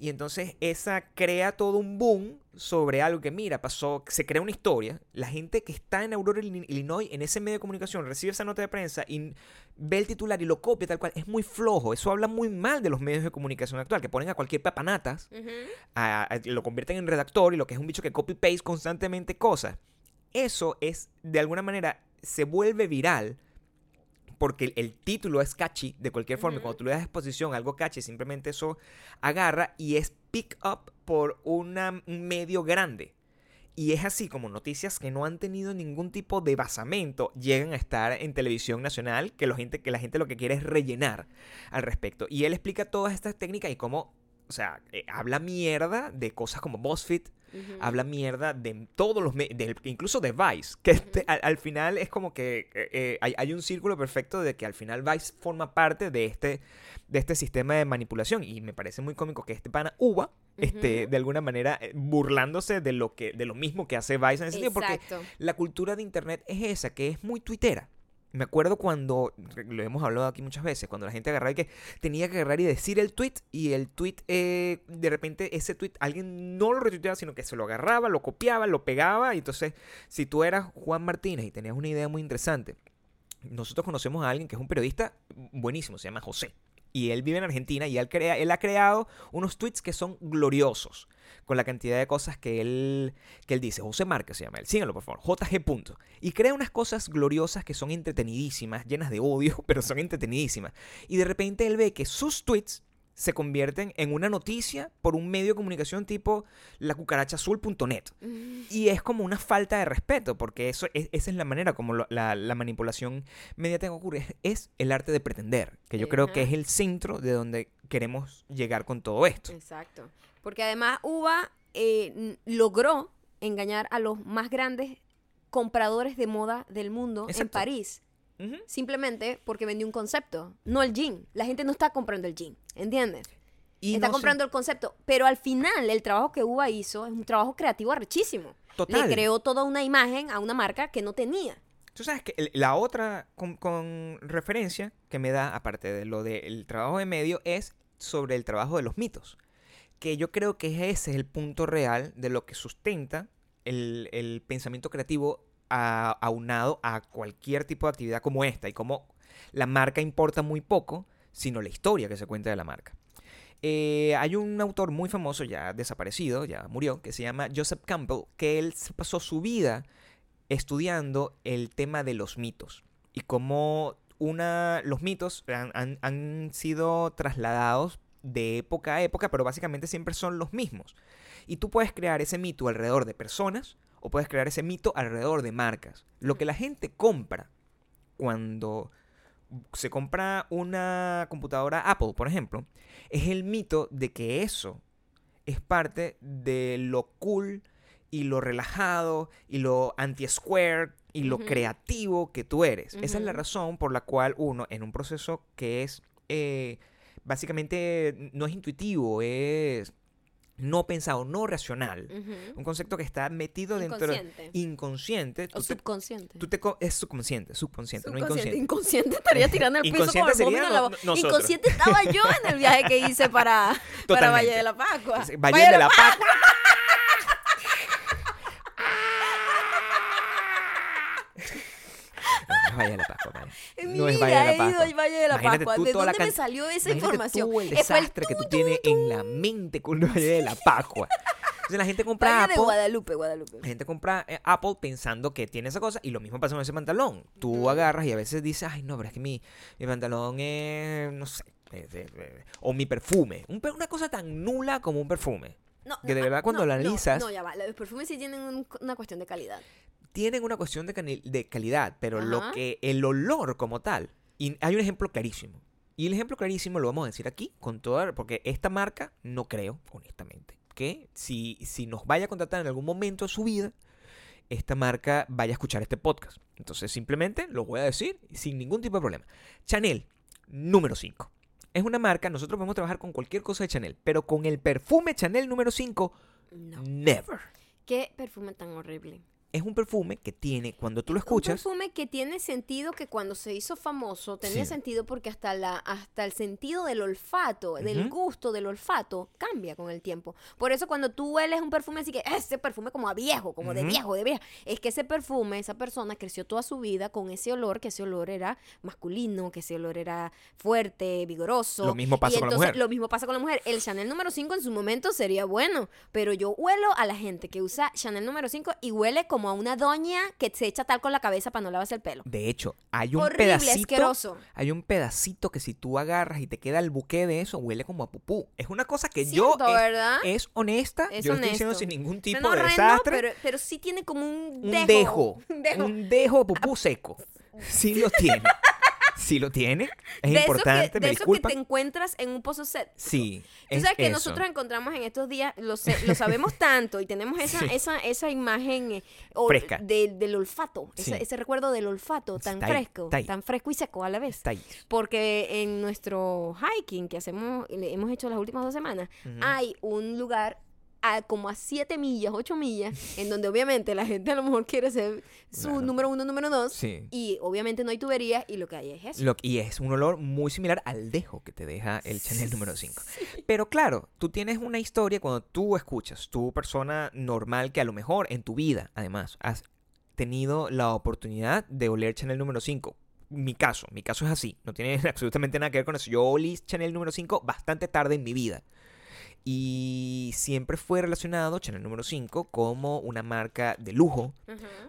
Y entonces esa crea todo un boom sobre algo que, mira, pasó, se crea una historia. La gente que está en Aurora, Illi- Illinois, en ese medio de comunicación, recibe esa nota de prensa y ve el titular y lo copia tal cual. Es muy flojo. Eso habla muy mal de los medios de comunicación actual, que ponen a cualquier papanatas, Ujú. a- a- lo convierten en redactor y lo que es un bicho que copy-paste constantemente cosas. Eso es, de alguna manera, se vuelve viral porque el, el título es catchy de cualquier forma. y Ujú. Cuando tú le das exposición a algo catchy, simplemente eso agarra y es pick up por una- un medio grande. Y es así como noticias que no han tenido ningún tipo de basamento llegan a estar en televisión nacional, que, la gente, que la gente lo que quiere es rellenar al respecto. Y él explica todas estas técnicas y cómo, o sea, eh, habla mierda de cosas como BuzzFeed, Habla mierda de todos los me- del- incluso de Vice que este- al, al final es como que eh, eh, hay, hay un círculo perfecto de que al final Vice forma parte de este de este sistema de manipulación. Y me parece muy cómico que este pana Uva este Ujú. de alguna manera eh, burlándose de lo que de lo mismo que hace Vice en ese sentido porque la cultura de internet es esa que es muy tuitera me acuerdo cuando, lo hemos hablado aquí muchas veces, cuando la gente agarraba y que tenía que agarrar y decir el tweet y el tweet, eh, de repente ese tweet alguien no lo retuiteaba, sino que se lo agarraba, lo copiaba, lo pegaba. Y entonces, si tú eras Juan Martínez y tenías una idea muy interesante, nosotros conocemos a alguien que es un periodista buenísimo, se llama José. Y él vive en Argentina y él, crea, él ha creado unos tweets que son gloriosos con la cantidad de cosas que él, que él dice. José Márquez se llama él. Síganlo, por favor. JG. Punto. Y crea unas cosas gloriosas que son entretenidísimas, llenas de odio, pero son entretenidísimas. Y de repente él ve que sus tweets se convierten en una noticia por un medio de comunicación tipo lacucarachaazul.net. Y es como una falta de respeto, porque eso es, esa es la manera como lo- la, la manipulación mediática ocurre. Es, el arte de pretender, que yo creo que es el centro de donde queremos llegar con todo esto. Exacto. Porque además Uva eh, logró engañar a los más grandes compradores de moda del mundo en. París. Simplemente porque vendió un concepto, no el jean. La gente no está comprando el jean, ¿entiendes? Y está no comprando el concepto. Pero al final, el trabajo que Uva hizo es un trabajo creativo arrechísimo. Total. Le creó toda una imagen a una marca que no tenía. Tú sabes que la otra con, con referencia que me da, aparte de lo del trabajo de medio, es sobre el trabajo de los mitos. Que yo creo que ese es el punto real de lo que sustenta el, el pensamiento creativo a- aunado a cualquier tipo de actividad como esta y como la marca importa muy poco, sino la historia que se cuenta de la marca. eh, hay un autor muy famoso, ya desaparecido, ya murió, que se llama Joseph Campbell, que él pasó su vida estudiando el tema de los mitos y cómo una, los mitos han- han sido trasladados de época a época, pero básicamente siempre son los mismos. Y tú puedes crear ese mito alrededor de personas o puedes crear ese mito alrededor de marcas. Lo que la gente compra cuando se compra una computadora Apple, por ejemplo, es el mito de que eso es parte de lo cool y lo relajado y lo anti-square y lo creativo que tú eres. Esa es la razón por la cual uno, en un proceso que es eh, básicamente no es intuitivo, es no pensado, no racional. Ujú. Un concepto que está metido dentro Inconsciente. inconsciente. O tú te- subconsciente. tú te es subconsciente, subconsciente, no inconsciente. Inconsciente estaría tirando el piso con Inconsciente el vómito sería en la boca. Inconsciente estaba yo en el viaje que hice para, para. Valle de la Pascua. Valle de la Pascua. No es Valle de la Pascua, vaya. En No es Valle de la he ido Pascua. al Valle de la Imagínate Pascua. tú ¿De toda la dónde me salió esa Imagínate información? tú el fue el desastre que tú tienes en la mente con el Valle de la Pascua. Entonces la gente compra Valle de Apple. Guadalupe, Guadalupe. La gente compra eh, Apple pensando que tiene esa cosa y lo mismo pasa con ese pantalón. Tú agarras y a veces dices, ay, no, pero es que mi, mi pantalón es, no sé, eh, eh, eh, o mi perfume. Un una cosa tan nula como un perfume. No, Que de no, verdad cuando no, lo no, analizas- No, ya va. Los perfumes sí tienen un- una cuestión de calidad. Tienen una cuestión de, cani- de calidad, pero lo que el olor como tal. Y hay un ejemplo clarísimo. Y el ejemplo clarísimo lo vamos a decir aquí con toda, porque esta marca no creo, honestamente, que si, si nos vaya a contratar en algún momento de su vida, esta marca vaya a escuchar este podcast. Entonces simplemente lo voy a decir sin ningún tipo de problema. Chanel, número 5. Es una marca, nosotros podemos trabajar con cualquier cosa de Chanel, pero con el perfume Chanel número 5, No. never. Qué perfume tan horrible. Es un perfume que tiene, cuando tú lo Un escuchas, perfume que tiene sentido que cuando se hizo famoso tenía Sí. sentido porque hasta la hasta el sentido del olfato, del gusto del olfato cambia con el tiempo. Por eso cuando tú hueles un perfume así que ese perfume como a viejo, como de viejo, de vieja, es que ese perfume, esa persona creció toda su vida con ese olor, que ese olor era masculino, que ese olor era fuerte, vigoroso. Lo mismo pasa y con la entonces mujer. lo mismo pasa con la mujer. El Chanel número 5 en su momento sería bueno, pero yo huelo a la gente que usa Chanel número 5 y huele como a una doña que se echa tal con la cabeza para no lavarse el pelo. De hecho, hay un Horrible, pedacito. asqueroso. Hay un pedacito que si tú agarras y te queda el buque de eso, huele como a pupú. Es una cosa que yo. Es, honesta. Es yo lo estoy diciendo sin ningún tipo Suena de horrendo, desastre. Pero, pero sí tiene como un dejo. Un dejo. Un dejo de pupú seco. Sí lo tiene. Sí lo tiene. Es de importante. Eso que, me de eso que te encuentras en un pozo set. Sí. Tú es sabes que eso. nosotros encontramos en estos días, lo, sé- lo sabemos tanto y tenemos esa, Sí. esa, esa imagen eh, o- Fresca. de- del olfato, ese, Sí. ese recuerdo del olfato tan Está fresco, está tan fresco y seco a la vez. Porque en nuestro hiking que hacemos, le- hemos hecho las últimas dos semanas, hay un lugar a como a 7 millas, 8 millas, en donde obviamente la gente a lo mejor quiere ser su Claro. número uno, número dos. Sí. Y obviamente no hay tuberías y lo que hay es eso. Lo- y es un olor muy similar al dejo que te deja el Chanel número 5. Pero claro, tú tienes una historia cuando tú escuchas, tú persona normal que a lo mejor en tu vida, además, has tenido la oportunidad de oler Chanel número 5. Mi caso, mi caso es así, no tiene absolutamente nada que ver con eso. Yo olí Chanel número 5 bastante tarde en mi vida. Y siempre fue relacionado Chanel número 5 como una marca de lujo,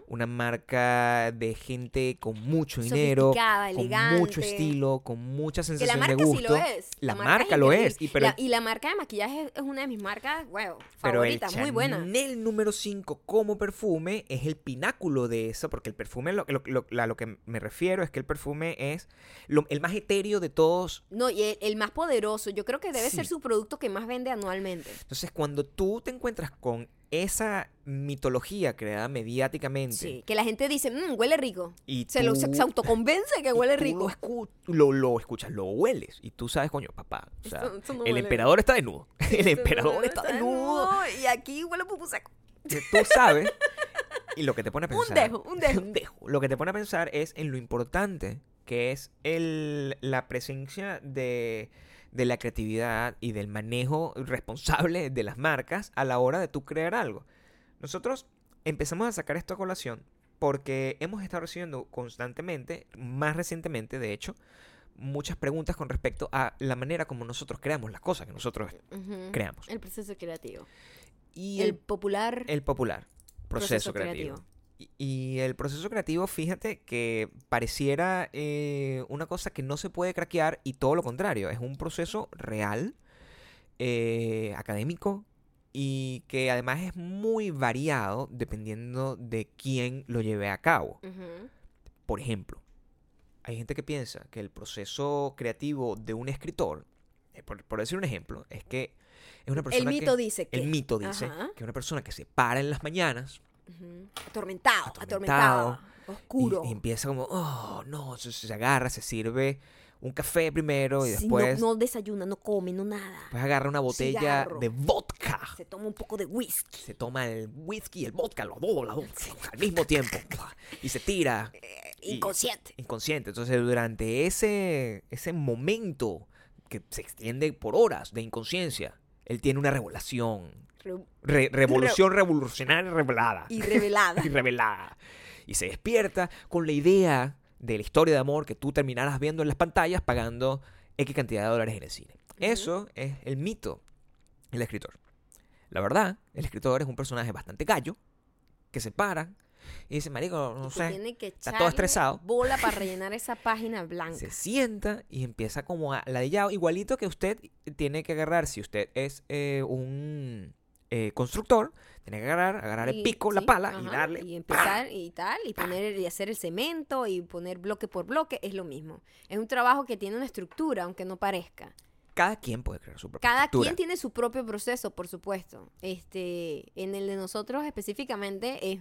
una marca de gente con mucho dinero, con elegante. mucho estilo, con mucha Que sensación la marca de gusto. sí lo es. La marca lo es, y pero- la, y la marca de maquillaje es, una de mis marcas, wow, favoritas, muy buena. Chanel número 5 como perfume es el pináculo de eso, porque el perfume, lo, lo- lo- a lo que me refiero es que el perfume es el más etéreo de todos. No, y el, el más poderoso, yo creo que debe Sí. ser su producto que más vende Entonces, cuando tú te encuentras con esa mitología creada mediáticamente Sí, que la gente dice, "Mm, huele rico. y Se, lo, se, tú- se autoconvence que huele tú rico. Lo, escu- lo, lo escuchas, lo hueles. Y tú sabes, coño, papá. O sea, Eso- eso no el emperador está desnudo. El Esto emperador está desnudo. Y aquí huele pupu seco. Tú sabes. Y lo que te pone a Un pensar. dejo, un dejo. un dejo. Lo que te pone a pensar es en lo importante que es el, la presencia de, de la creatividad y del manejo responsable de las marcas a la hora de tú crear algo. Nosotros empezamos a sacar esto a colación porque hemos estado recibiendo constantemente, más recientemente de hecho, muchas preguntas con respecto a la manera como nosotros creamos las cosas que nosotros creamos. El proceso creativo. Y el, el, popular el popular proceso, proceso creativo. creativo. Y, el proceso creativo, fíjate que pareciera eh, una cosa que no se puede craquear y todo lo contrario, es un proceso real, eh, académico y que además es muy variado dependiendo de quién lo lleve a cabo. Por ejemplo, hay gente que piensa que el proceso creativo de un escritor, eh, por, por decir un ejemplo, es que es una persona El mito que... dice que. El mito dice Ajá. que una persona que se para en las mañanas Atormentado, Atormentado. atormentado. Oscuro. y, y empieza como, oh, no, se, se agarra, se sirve un café primero y Sí, después, no, no desayuna, no come, no nada. después agarra una botella Cigarro. de vodka. Se toma un poco de whisky. Se toma el whisky y el vodka, los dos, al mismo tiempo. Y se tira Y- Inconsciente. inconsciente. Entonces, durante ese, ese momento que se extiende por horas de inconsciencia, él tiene una revelación. Re- Re- revolución revolucionaria revelada. Y revelada. y revelada. Y se despierta con la idea de la historia de amor que tú terminarás viendo en las pantallas pagando X cantidad de dólares en el cine. Eso es el mito del escritor. La verdad, el escritor es un personaje bastante gallo que se para y dice, marico, no Y sé. tiene que está todo estresado. Bola para rellenar esa página blanca. Se sienta y empieza como a ladillado, igualito que usted tiene que agarrar, si usted es eh, un eh, constructor, tiene que agarrar, agarrar el Y- pico, la sí, pala y ajá, darle. Y empezar y tal, y poner y hacer el cemento y poner bloque por bloque, es lo mismo. Es un trabajo que tiene una estructura, aunque no parezca. Cada quien puede crear su propia Cada estructura. quien tiene su propio proceso, por supuesto. Este, en el de nosotros específicamente es,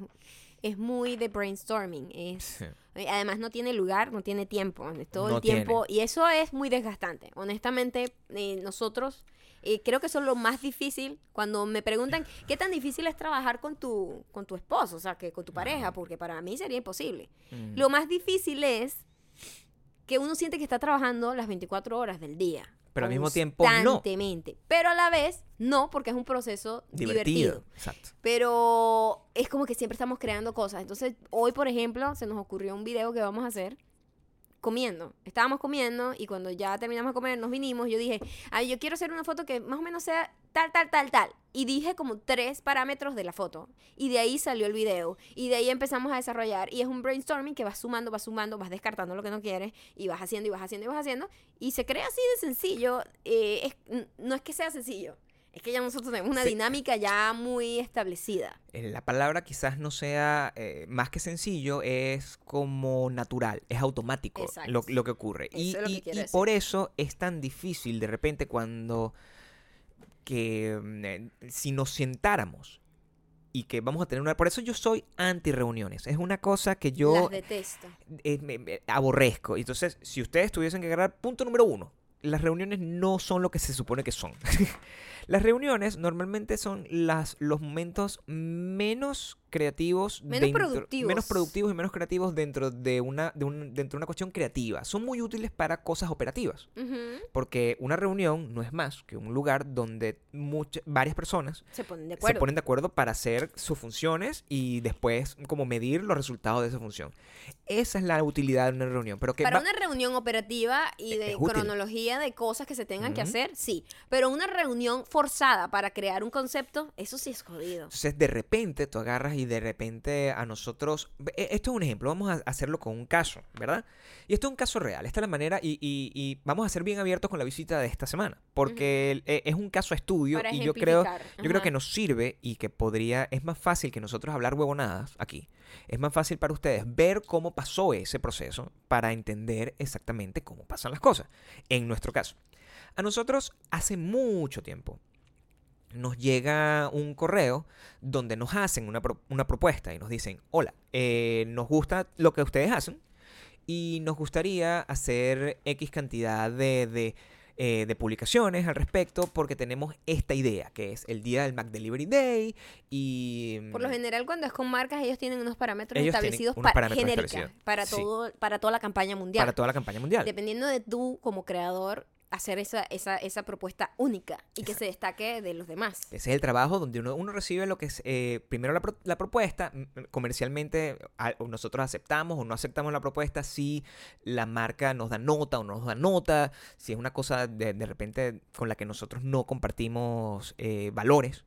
es muy de brainstorming. Es, Sí. eh, además no tiene lugar, no tiene tiempo. Todo No el tiempo. Y eso es muy desgastante. Honestamente, eh, nosotros eh, creo que eso es lo más difícil. Cuando me preguntan qué tan difícil es trabajar con tu, con tu esposo, o sea, que con tu pareja, porque para mí sería imposible. Mm. Lo más difícil es que uno siente que está trabajando las 24 horas del día. Pero al mismo tiempo, no. Constantemente. Pero a la vez, no, porque es un proceso divertido. divertido. Exacto. Pero es como que siempre estamos creando cosas. Entonces, hoy, por ejemplo, se nos ocurrió un video que vamos a hacer comiendo. Estábamos comiendo y cuando ya terminamos de comer, nos vinimos. Yo dije, ay, yo quiero hacer una foto que más o menos sea tal, tal, tal, tal. Y dije como tres parámetros de la foto. Y de ahí salió el video. Y de ahí empezamos a desarrollar. Y es un brainstorming que vas sumando, vas sumando, vas descartando lo que no quieres. Y vas haciendo, y vas haciendo, y vas haciendo. Y se crea así de sencillo. Eh, es- no es que sea sencillo. Es que ya nosotros tenemos una Sí. dinámica ya muy establecida. Eh, La palabra quizás no sea eh, más que sencillo, es como natural, es automático lo, lo que ocurre. y Eso es lo que y- y por eso es tan difícil de repente cuando que mm, eh, si nos sentáramos y que vamos a tener una... Por eso yo soy anti reuniones. Es una cosa que yo Las detesto. eh, me- me aborrezco. Entonces, si ustedes tuviesen que agarrar punto número uno, las reuniones no son lo que se supone que son. las reuniones normalmente son las, los momentos menos creativos, Menos dentro- productivos. menos productivos y menos creativos dentro de una, de un- dentro de una cuestión creativa. Son muy útiles para cosas operativas. Porque una reunión no es más que un lugar donde muchas, varias personas Se ponen de se acuerdo. ponen de acuerdo para hacer sus funciones y después como medir los resultados de esa función. Esa es la utilidad de una reunión. Pero que Para una reunión operativa y Es- de cronología de cosas que se tengan que hacer, sí. Pero una reunión forzada para crear un concepto, eso sí es jodido. Entonces, de repente, tú agarras y de repente a nosotros... e- Esto es un ejemplo, vamos a hacerlo con un caso, ¿verdad? Y esto es un caso real, esta es la manera y, y- y vamos a ser bien abiertos con la visita de esta semana, porque e- es un caso estudio Para y yo creo, yo creo que nos sirve y que podría, es más fácil que nosotros hablar huevonadas aquí, es más fácil para ustedes ver cómo pasó ese proceso para entender exactamente cómo pasan las cosas, en nuestro caso. A nosotros hace mucho tiempo nos llega un correo donde nos hacen una, pro- una propuesta y nos dicen, hola, eh, nos gusta lo que ustedes hacen y nos gustaría hacer X cantidad de, de, eh, de publicaciones al respecto porque tenemos esta idea, que es el día del Mac Delivery Day y... Por lo general, cuando es con marcas, ellos tienen unos parámetros Ellos establecidos unos pa- parámetros establecidos. para, Sí. todo, para toda la campaña mundial. para toda la campaña mundial. Dependiendo de tú, como creador, hacer esa, esa, esa propuesta única y que se destaque de los demás. Ese es el trabajo donde uno, uno recibe lo que es, eh, primero la, pro- la propuesta, comercialmente a- o nosotros aceptamos o no aceptamos la propuesta, si la marca nos da nota o no nos da nota, si es una cosa de, de repente con la que nosotros no compartimos eh, valores.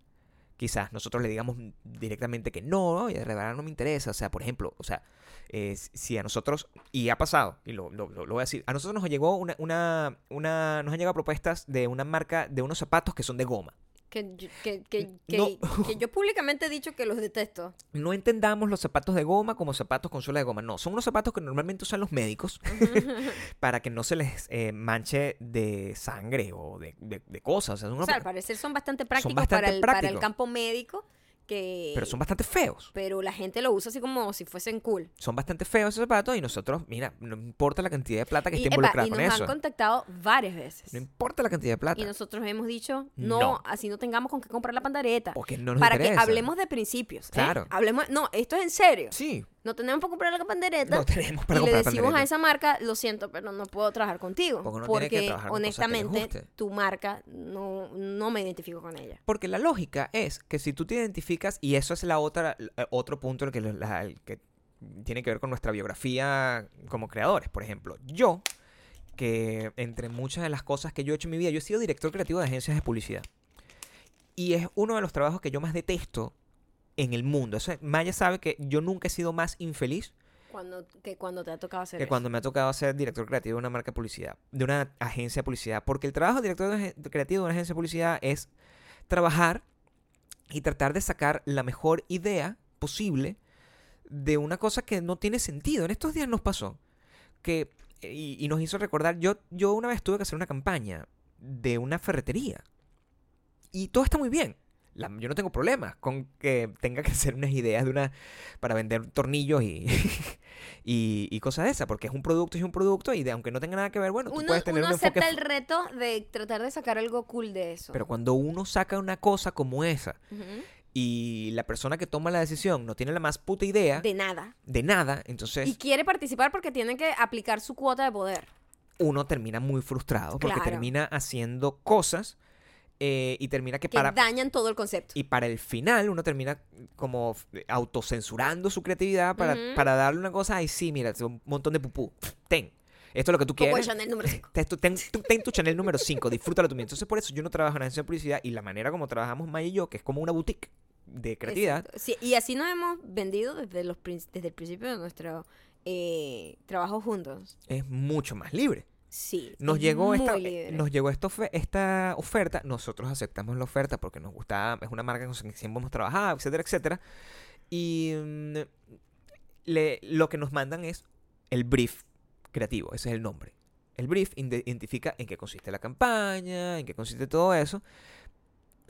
Quizás nosotros le digamos directamente que no, ¿no? y de verdad no me interesa. O sea, por ejemplo, o sea, eh, si a nosotros, y ha pasado, y lo, lo- lo- voy a decir, a nosotros nos llegó una, una, una, nos han llegado propuestas de una marca de unos zapatos que son de goma. Que, yo- que, que, que, No. que yo públicamente he dicho que los detesto. no entendamos los zapatos de goma como zapatos con suela de goma. No, son unos zapatos que normalmente usan los médicos para que no se les eh, manche de sangre o de, de- de cosas. O sea, son O unos- sea, al parecer son bastante prácticos bastante para, el, para el campo médico. Que, pero son bastante feos. pero la gente lo usa así como si fuesen cool. Son bastante feos esos zapatos y nosotros, mira, no importa la cantidad de plata que Y, esté epa, involucrada y con nos eso. han contactado varias veces. No importa la cantidad de plata. Y nosotros hemos dicho, no, No. así no tengamos con qué comprar la pandereta. Porque no nos para interesa. que hablemos de principios. ¿eh? Claro. Hablemos, no, esto es en serio. Sí, No tenemos para comprar la pandereta. no tenemos para y le comprar decimos a esa marca, lo siento, pero no puedo trabajar contigo. Porque trabajar honestamente, tu marca no, no me identifico con ella. Porque la lógica es que si tú te identificas, y eso es la otra, eh, otro punto el que, la- el que tiene que ver con nuestra biografía como creadores. Por ejemplo, yo, que entre muchas de las cosas que yo he hecho en mi vida, yo he sido director creativo de agencias de publicidad. Y es uno de los trabajos que yo más detesto en el mundo. Eso, Maya sabe que yo nunca he sido más infeliz Cuando, que cuando te ha tocado hacer que eso. cuando me ha tocado ser director creativo de una marca de publicidad, de una agencia de publicidad. Porque el trabajo de director de creativo de una agencia de publicidad es trabajar y tratar de sacar la mejor idea posible de una cosa que no tiene sentido. En estos días nos pasó que, y, y nos hizo recordar, yo, yo una vez tuve que hacer una campaña de una ferretería y todo está muy bien. La- yo no tengo problemas con que tenga que hacer unas ideas de una para vender tornillos y, y, y cosas de esas, porque es un producto y es un producto y de, aunque no tenga nada que ver, bueno, tú Uno, puedes tener uno un enfoque... acepta el reto de tratar de sacar algo cool de eso. Pero cuando uno saca una cosa como esa y la persona que toma la decisión no tiene la más puta idea de, De nada. nada, entonces Y quiere participar porque tiene que aplicar su cuota de poder. uno termina muy frustrado porque Claro. termina haciendo cosas eh, y termina que Que para... dañan todo el concepto. Y para el final uno termina como f- autocensurando su creatividad para, para darle una cosa, ay sí, mira, un montón de pupú, ten. Esto es lo que tú quieres. Chanel número 5. Ten, tu- ten tu- ten tu Chanel número 5, disfrútalo tú mismo. Entonces, por eso yo no trabajo en agencia de publicidad y la manera como trabajamos Maya y yo, que es como una boutique de creatividad, Sí, y así nos hemos vendido desde, los, desde el principio de nuestro eh, trabajo juntos. es mucho más libre. Sí. Nos llegó, esta, libre. nos llegó esta, esta oferta, nosotros aceptamos la oferta porque nos gustaba, es una marca con la que siempre hemos trabajado, etcétera, etcétera. Y mm, le- lo que nos mandan es el brief creativo, ese es el nombre. El brief identifica en qué consiste la campaña, en qué consiste todo eso.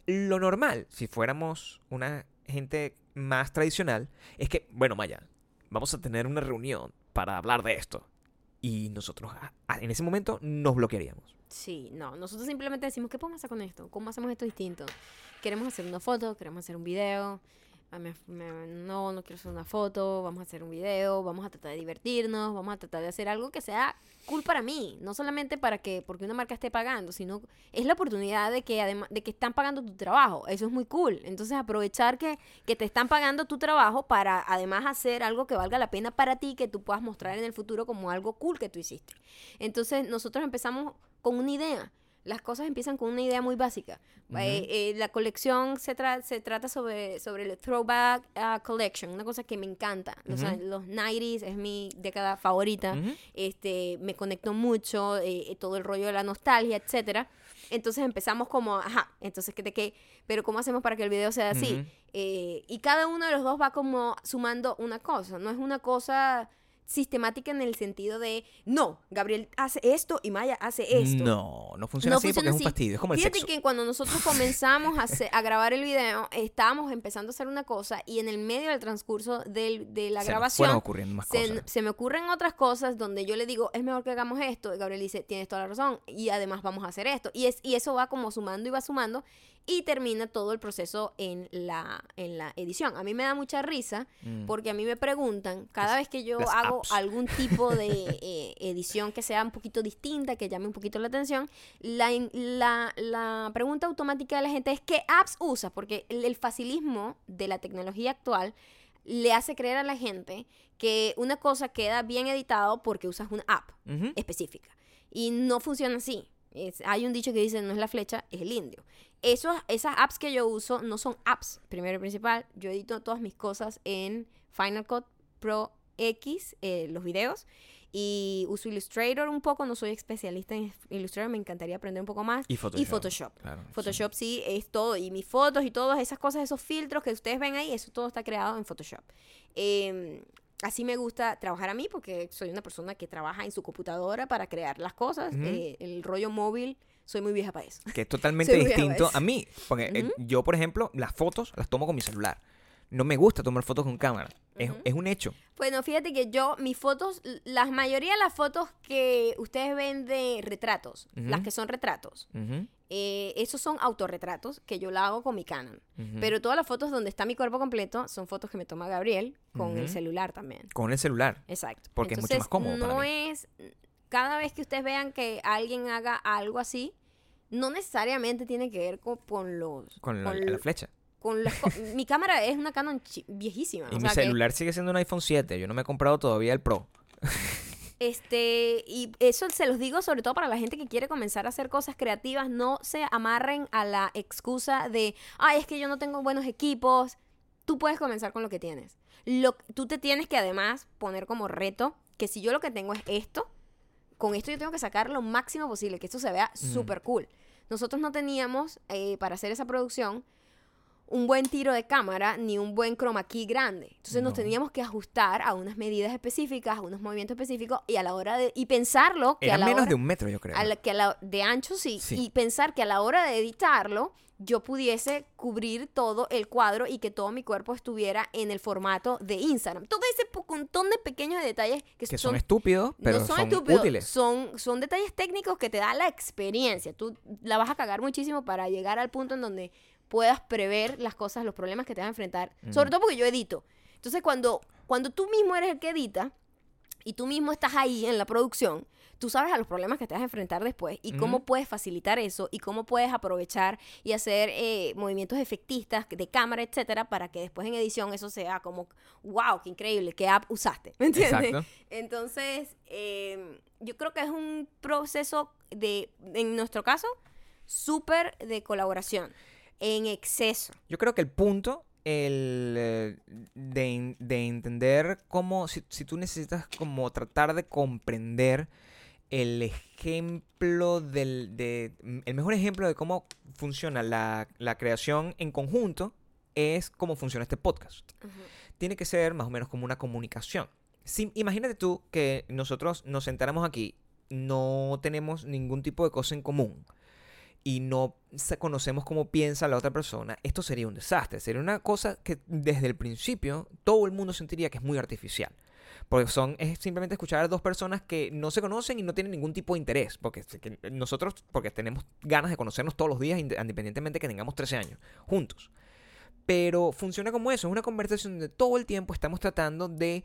Lo normal, si fuéramos una gente más tradicional, es que, bueno, Maya, vamos a tener una reunión para hablar de esto. Y nosotros a- a- en ese momento nos bloquearíamos. Sí, no. Nosotros simplemente decimos, ¿qué podemos hacer con esto? ¿Cómo hacemos esto distinto? Queremos hacer una foto, queremos hacer un video. Me- me- no, no quiero hacer una foto, vamos a hacer un video, vamos a tratar de divertirnos, vamos a tratar de hacer algo que sea cool para mí, no solamente para que porque una marca esté pagando, sino es la oportunidad de que además de que están pagando tu trabajo, eso es muy cool. Entonces aprovechar que, que te están pagando tu trabajo para además hacer algo que valga la pena para ti, que tú puedas mostrar en el futuro como algo cool que tú hiciste. Entonces nosotros empezamos con una idea. Las cosas empiezan con una idea muy básica. Eh, eh, la colección se, tra- se trata sobre, sobre el Throwback uh, Collection, una cosa que me encanta. A- los 90s es mi década favorita. Ujú. este, me conectó mucho, eh, todo el rollo de la nostalgia, etcétera. Entonces empezamos como, ajá, entonces, ¿qué, de qué? Pero ¿cómo hacemos para que el video sea así? Y cada uno de los dos va como sumando una cosa, no es una cosa sistemática en el sentido de, no, Gabriel hace esto y Maya hace esto. No, no funciona No así funciona porque es un así. fastidio. Es como el Fíjate sexo. que cuando nosotros comenzamos a, hacer- a grabar el video, estábamos empezando a hacer una cosa y en el medio del transcurso del- de la Se grabación ocurriendo más se, cosas. se me ocurren otras cosas donde yo le digo, es mejor que hagamos esto. Y Gabriel dice, tienes toda la razón. Y además vamos a hacer esto. Y, es, y eso va como sumando y va sumando. Y termina todo el proceso en la, en la edición. A mí me da mucha risa Mm. porque a mí me preguntan, cada vez que yo las hago apps. algún tipo de eh, edición que sea un poquito distinta, que llame un poquito la atención, la, la, la pregunta automática de la gente es ¿qué apps usas? Porque el, el facilismo de la tecnología actual le hace creer a la gente que una cosa queda bien editado porque usas una app específica. Y no funciona así. Es- hay un dicho que dice, no es la flecha, es el indio. Esos, esas apps que yo uso no son apps, primero y principal. Yo edito todas mis cosas en Final Cut Pro X, eh, los videos. Y uso Illustrator un poco, no soy especialista en Illustrator, me encantaría aprender un poco más. Y Photoshop. Y Photoshop. Claro. Photoshop sí es todo. Y mis fotos y todas esas cosas, esos filtros que ustedes ven ahí, eso todo está creado en Photoshop. Eh, así me gusta trabajar a mí porque soy una persona que trabaja en su computadora para crear las cosas. Eh, el rollo móvil, soy muy vieja para eso. Que es totalmente distinto a mí. Porque eh, yo, por ejemplo, las fotos las tomo con mi celular. No me gusta tomar fotos con cámara. es, un hecho. Bueno, fíjate que yo, mis fotos, la mayoría de las fotos que ustedes ven de retratos, las que son retratos, eh, esos son autorretratos que yo la hago con mi Canon. Pero todas las fotos donde está mi cuerpo completo son fotos que me toma Gabriel con el celular también. Con el celular. Exacto. Porque es mucho más cómodo No para mí. es. Cada vez que ustedes vean que alguien haga algo así, no necesariamente tiene que ver con, con los. Con, la- con la flecha. con mi cámara es una Canon viejísima. Y o mi sea que, celular sigue siendo un iPhone 7. Yo no me he comprado todavía el Pro. este, y eso se los digo sobre todo para la gente que quiere comenzar a hacer cosas creativas. No se amarren a la excusa de, ay, es que yo no tengo buenos equipos. Tú puedes comenzar con lo que tienes. Lo, tú te tienes que además poner como reto que si yo lo que tengo es esto, con esto yo tengo que sacar lo máximo posible, que esto se vea súper cool. Nosotros no teníamos, eh, para hacer esa producción, un buen tiro de cámara ni un buen chroma key grande. Entonces nos No. teníamos que ajustar a unas medidas específicas, a unos movimientos específicos y a la hora de y pensarlo que Era a la menos hora, de un metro, yo creo. a la- que a la- de ancho sí, Sí. y pensar que a la hora de editarlo yo pudiese cubrir todo el cuadro y que todo mi cuerpo estuviera en el formato de Instagram. Todo ese montón de pequeños detalles que, que son, son estúpidos, pero no son, son, estúpidos, útiles. Son, son detalles técnicos que te da la experiencia. Tú la vas a cagar muchísimo para llegar al punto en donde puedas prever las cosas, los problemas que te vas a enfrentar. Sobre todo porque yo edito. Entonces, cuando, cuando tú mismo eres el que edita y tú mismo estás ahí en la producción, tú sabes a los problemas que te vas a enfrentar después y cómo puedes facilitar eso y cómo puedes aprovechar y hacer eh, movimientos efectistas de cámara, etcétera, para que después en edición eso sea como, wow, qué increíble, qué app usaste. ¿Me entiendes? Exacto. Entonces, eh, yo creo que es un proceso de, en nuestro caso, súper de colaboración, en exceso. Yo creo que el punto el, eh, de, de entender cómo, si, si tú necesitas como tratar de comprender el ejemplo del, de, el mejor ejemplo de cómo funciona la, la creación en conjunto es cómo funciona este podcast. Tiene que ser más o menos como una comunicación. Si- imagínate tú que nosotros nos sentáramos aquí, no tenemos ningún tipo de cosa en común y no conocemos cómo piensa la otra persona, esto sería un desastre. Sería una cosa que desde el principio todo el mundo sentiría que es muy artificial. Porque son, es simplemente escuchar a dos personas que no se conocen y no tienen ningún tipo de interés. Porque nosotros, porque tenemos ganas de conocernos todos los días, inde- independientemente que tengamos 13 años, juntos. Pero funciona como eso, es una conversación donde todo el tiempo estamos tratando de,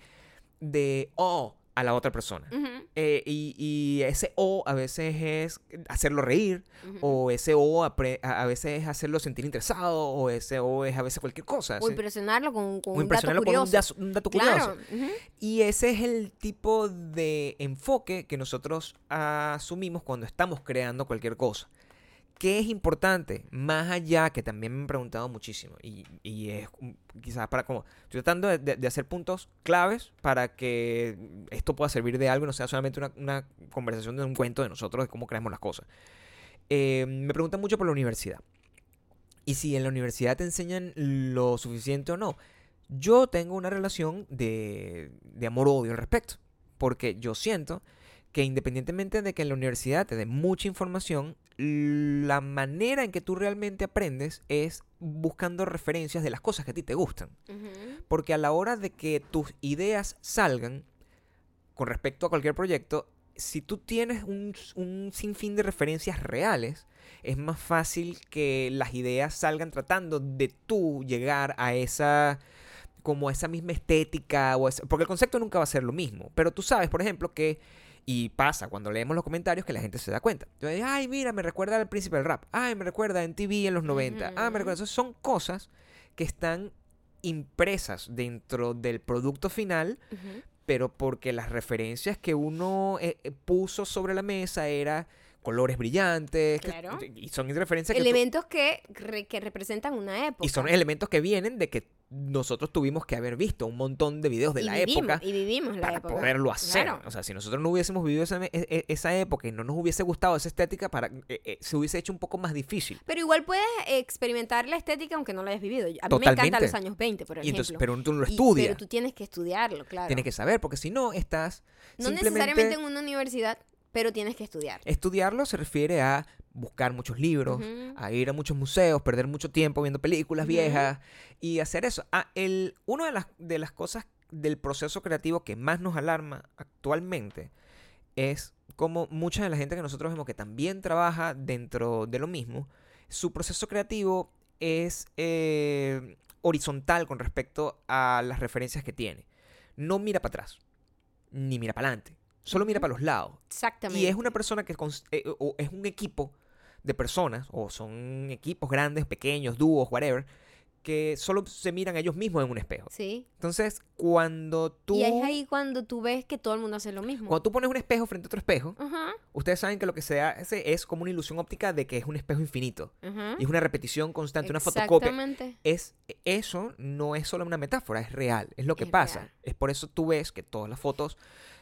de, oh, a la otra persona. Eh, y, y ese o a veces es hacerlo reír, o ese o a a veces es hacerlo sentir interesado, o ese o es a veces cualquier cosa. O impresionarlo con, con O un dato impresionarlo con curioso. un, dato curioso. Y ese es el tipo de enfoque que nosotros asumimos cuando estamos creando cualquier cosa. ¿Qué es importante? Más allá, que también me han preguntado muchísimo, y, y es quizás para como, estoy tratando de, hacer puntos claves para que esto pueda servir de algo y no sea solamente una, conversación de un cuento de nosotros, de cómo creamos las cosas. Eh, me preguntan mucho por la universidad. Y si en la universidad te enseñan lo suficiente o no. Yo tengo una relación de, de amor-odio al respecto. Porque yo siento que independientemente de que en la universidad te dé mucha información, la manera en que tú realmente aprendes es buscando referencias de las cosas que a ti te gustan. Porque a la hora de que tus ideas salgan con respecto a cualquier proyecto, si tú tienes un, un sinfín de referencias reales, es más fácil que las ideas salgan tratando de tú llegar a esa como esa misma estética o esa- porque el concepto nunca va a ser lo mismo, pero tú sabes, por ejemplo, que y pasa cuando leemos los comentarios que la gente se da cuenta. Entonces, ay, mira, me recuerda al príncipe del rap. Ay, me recuerda a MTV en los 90. Ah, me recuerda. Entonces, son cosas que están impresas dentro del producto final pero porque las referencias que uno eh, eh, puso sobre la mesa era colores brillantes que- Claro. y son referencias que tú- Elementos que, re- que representan una época. y son elementos que vienen de que nosotros tuvimos que haber visto un montón de videos de Y la vivimos, época Y vivimos la para época. poderlo hacer. Claro. O sea, si nosotros no hubiésemos vivido esa, e- e- esa época y no nos hubiese gustado esa estética, para, eh, eh, se hubiese hecho un poco más difícil. Pero igual puedes experimentar la estética aunque no la hayas vivido. A mí me encantan los años 20, por Y ejemplo. entonces, pero tú no lo Y- estudias. pero tú tienes que estudiarlo, claro. Tienes que saber, porque si no, estás no simplemente... necesariamente en una universidad, pero tienes que estudiar. Estudiarlo se refiere a buscar muchos libros, a ir a muchos museos, perder mucho tiempo viendo películas viejas y hacer eso. Ah, el, una de las, de las cosas del proceso creativo que más nos alarma actualmente es como mucha de la gente que nosotros vemos que también trabaja dentro de lo mismo, su proceso creativo es eh, horizontal con respecto a las referencias que tiene. No mira para atrás, ni mira para adelante, solo mira para los lados. Exactamente. Y es una persona que eh, o es un equipo de personas, o son equipos grandes, pequeños, dúos, whatever, que solo se miran a ellos mismos en un espejo. Sí. Entonces, cuando tú, Y es ahí cuando tú ves que todo el mundo hace lo mismo. cuando tú pones un espejo frente a otro espejo, ustedes saben que lo que se hace es como una ilusión óptica de que es un espejo infinito. Y es una repetición constante, una fotocopia. Exactamente. Es, eso no es solo una metáfora, es real, es lo que Es pasa. real. Es por eso tú ves que todas las fotos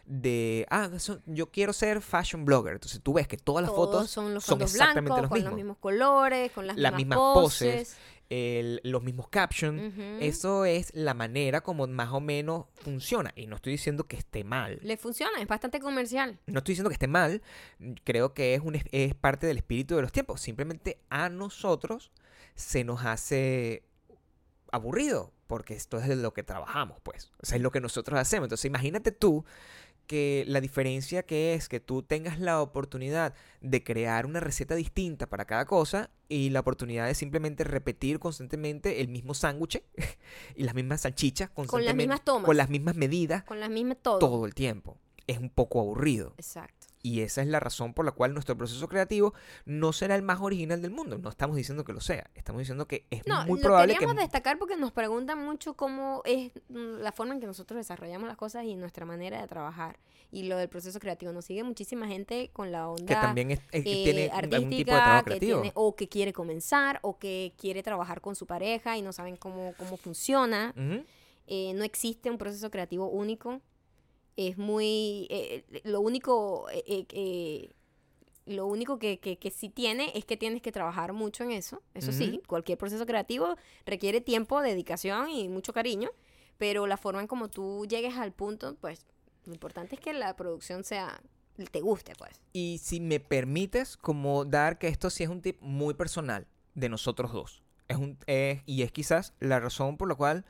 de, ah, yo quiero ser fashion blogger. Entonces tú ves que todas las Todos fotos son los son exactamente blancos, los con mismos. los mismos colores, con las, Las mismas, mismas poses. poses. el- los mismos captions. Eso es la manera como más o menos funciona. Y no estoy diciendo que esté mal. Le funciona, es bastante comercial. No estoy diciendo que esté mal. Creo que es, un, es parte del espíritu de los tiempos. Simplemente a nosotros se nos hace aburrido. Porque esto es de lo que trabajamos, pues. O sea, es lo que nosotros hacemos. Entonces, imagínate tú que la diferencia que es que tú tengas la oportunidad de crear una receta distinta para cada cosa y la oportunidad de simplemente repetir constantemente el mismo sándwich y las mismas salchichas constantemente mismas tomas. con las mismas medidas Con las mismas todo. todo el tiempo. Es un poco aburrido. Exacto. Y esa es la razón por la cual nuestro proceso creativo no será el más original del mundo. No estamos diciendo que lo sea. Estamos diciendo que es No, muy lo probable que... queríamos destacar porque nos preguntan mucho cómo es mm, la forma en que nosotros desarrollamos las cosas y nuestra manera de trabajar. Y lo del proceso creativo. Nos sigue muchísima gente con la onda que también es- es- eh, tiene algún tipo de artística, trabajo que creativo. tiene, o que quiere comenzar, o que quiere trabajar con su pareja y no saben cómo, cómo funciona. Ujú. Eh, no existe un proceso creativo único. Es muy... eh, eh, lo único... eh, eh, eh, lo único que, que, que sí tiene es que tienes que trabajar mucho en eso. Eso sí, cualquier proceso creativo requiere tiempo, dedicación y mucho cariño. Pero la forma en como tú llegues al punto, pues lo importante es que la producción sea... te guste, pues. Y si me permites, como dar que esto sí es un tip muy personal de nosotros dos. Es un, es- y es quizás la razón por la cual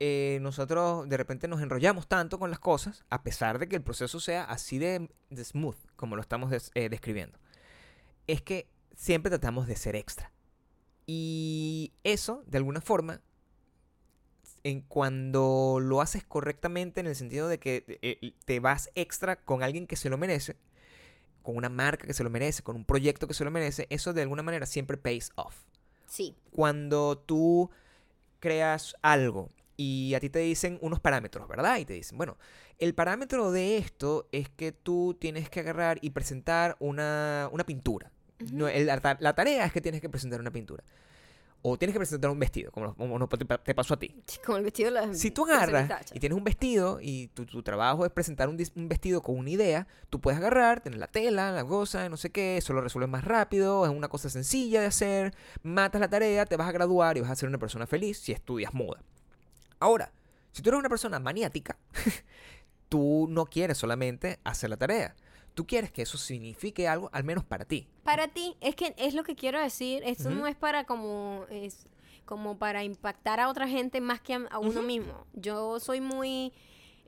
eh, nosotros de repente nos enrollamos tanto con las cosas, a pesar de que el proceso sea así de, de smooth, como lo estamos des- eh, describiendo. Es que siempre tratamos de ser extra. Y eso, de alguna forma, en cuando lo haces correctamente en el sentido de que eh, te vas extra con alguien que se lo merece, con una marca que se lo merece, con un proyecto que se lo merece, eso de alguna manera siempre pays off. Sí. Cuando tú creas algo y a ti te dicen unos parámetros, ¿verdad? Y te dicen, bueno, el parámetro de esto es que tú tienes que agarrar y presentar una, una pintura. No, el- la, ta- la tarea es que tienes que presentar una pintura. O tienes que presentar un vestido, como, como no te, pasó a ti. Como el vestido de la Si tú agarras y tienes un vestido y tu, tu trabajo es presentar un, vestido con una idea, tú puedes agarrar, tener la tela, la cosa, no sé qué, eso lo resuelves más rápido, es una cosa sencilla de hacer, matas la tarea, te vas a graduar y vas a ser una persona feliz si estudias moda. Ahora, si tú eres una persona maniática, tú no quieres solamente hacer la tarea, tú quieres que eso signifique algo, al menos para ti. Para ti, es que es lo que quiero decir, esto no es para como es como para impactar a otra gente más que a, a uno mismo. Yo soy muy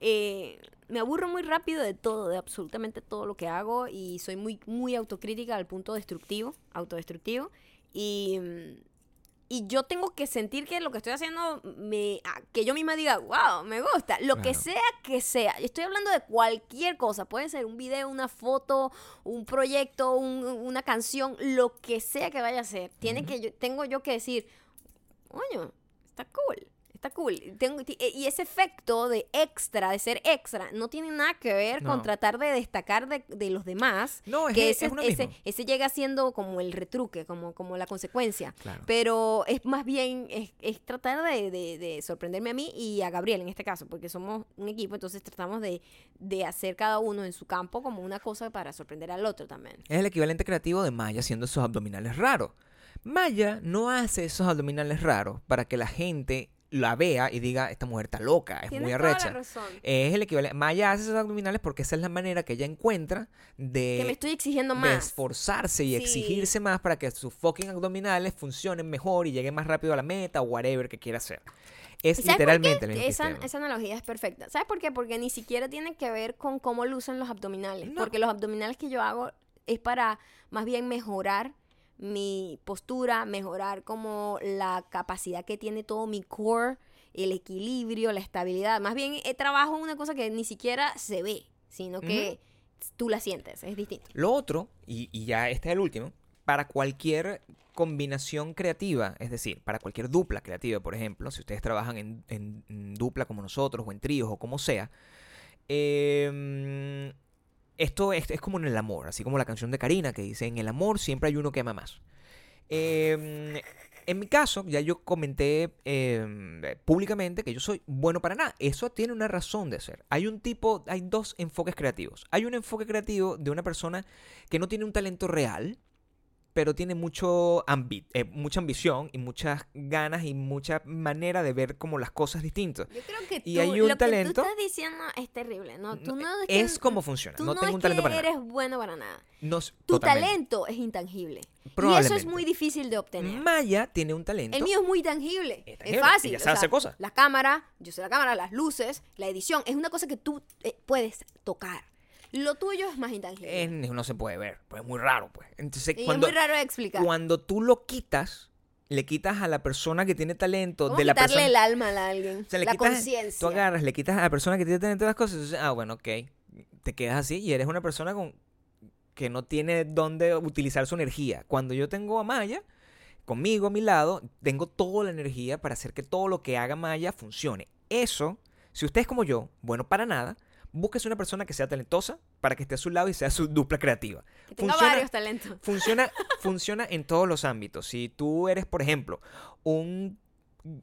eh, me aburro muy rápido de todo, de absolutamente todo lo que hago y soy muy, muy autocrítica al punto destructivo, autodestructivo. Y, mm, y yo tengo que sentir que lo que estoy haciendo, me, ah, que yo misma diga, wow, me gusta. Lo que sea que sea. Estoy hablando de cualquier cosa. Puede ser un video, una foto, un proyecto, un- una canción, lo que sea que vaya a ser. Tiene que yo, tengo yo que decir, coño, está cool. Está cool. Tengo, e- y ese efecto de extra, de ser extra, no tiene nada que ver con tratar de destacar de, de los demás. No, es, que es ese, uno ese, mismo. ese llega siendo como el retruque, como, como la consecuencia. Claro. Pero es más bien, es, es tratar de, de- de sorprenderme a mí y a Gabriel en este caso, porque somos un equipo, entonces tratamos de, de hacer cada uno en su campo como una cosa para sorprender al otro también. Es el equivalente creativo de Maya haciendo esos abdominales raros. Maya no hace esos abdominales raros para que la gente la vea y diga, esta mujer está loca, es Tienes muy toda la arrecha. razón. Es el equivalente. Maya hace esos abdominales porque esa es la manera que ella encuentra de, que me estoy exigiendo de más. esforzarse y Sí. exigirse más para que sus fucking abdominales funcionen mejor y llegue más rápido a la meta o whatever que quiera hacer. Es ¿Y sabes por literalmente el esa, esa analogía es perfecta. ¿Sabes por qué? Porque ni siquiera tiene que ver con cómo lucen los abdominales. No. Porque los abdominales que yo hago es para más bien mejorar mi postura, mejorar como la capacidad que tiene todo mi core, el equilibrio, la estabilidad. Más bien eh, trabajo en una cosa que ni siquiera se ve, sino que tú la sientes, es distinto. Lo otro, y, y ya este es el último, para cualquier combinación creativa, es decir, para cualquier dupla creativa, por ejemplo, si ustedes trabajan en, en- en dupla como nosotros, o en tríos, o como sea, eh, esto es, es como en el amor, así como la canción de Karina que dice, en el amor siempre hay uno que ama más. Eh, en mi caso, ya yo comenté eh, públicamente que yo soy bueno para nada. Eso tiene una razón de ser. Hay un tipo, hay dos enfoques creativos. Hay un enfoque creativo de una persona que no tiene un talento real, pero tiene mucho ambi- eh, mucha ambición y muchas ganas y mucha manera de ver como las cosas distintas. Yo creo que Y tú, hay un lo talento- que tú estás diciendo es terrible, ¿no? Tú no es, que- es como funciona. Tú no, no, tengo es un talento que para nada. eres bueno para nada. No Tu totalmente. talento es intangible. Y eso es muy difícil de obtener. Maya tiene un talento. El mío es muy tangible. Es fácil. sabe sea, hacer cosas. La cámara, yo sé la cámara, las luces, la edición. Es una cosa que tú eh, puedes tocar. Lo tuyo es más intangible. Eh, no se puede ver, pues es muy raro, pues. Entonces, y cuando, es muy raro de explicar. cuando tú lo quitas, le quitas a la persona que tiene talento ¿Cómo de la persona. el alma a alguien? o sea, le la conciencia. Tú agarras, le quitas a la persona que tiene talento de las cosas. dices, ah, bueno, ok. Te quedas así y eres una persona con que no tiene dónde utilizar su energía. Cuando yo tengo a Maya conmigo a mi lado, tengo toda la energía para hacer que todo lo que haga Maya funcione. Eso, si usted es como yo, bueno para nada, búsquese una persona que sea talentosa para que esté a su lado y sea su dupla creativa. Que tenga funciona- varios talentos. Funciona, funciona en todos los ámbitos. Si tú eres, por ejemplo, un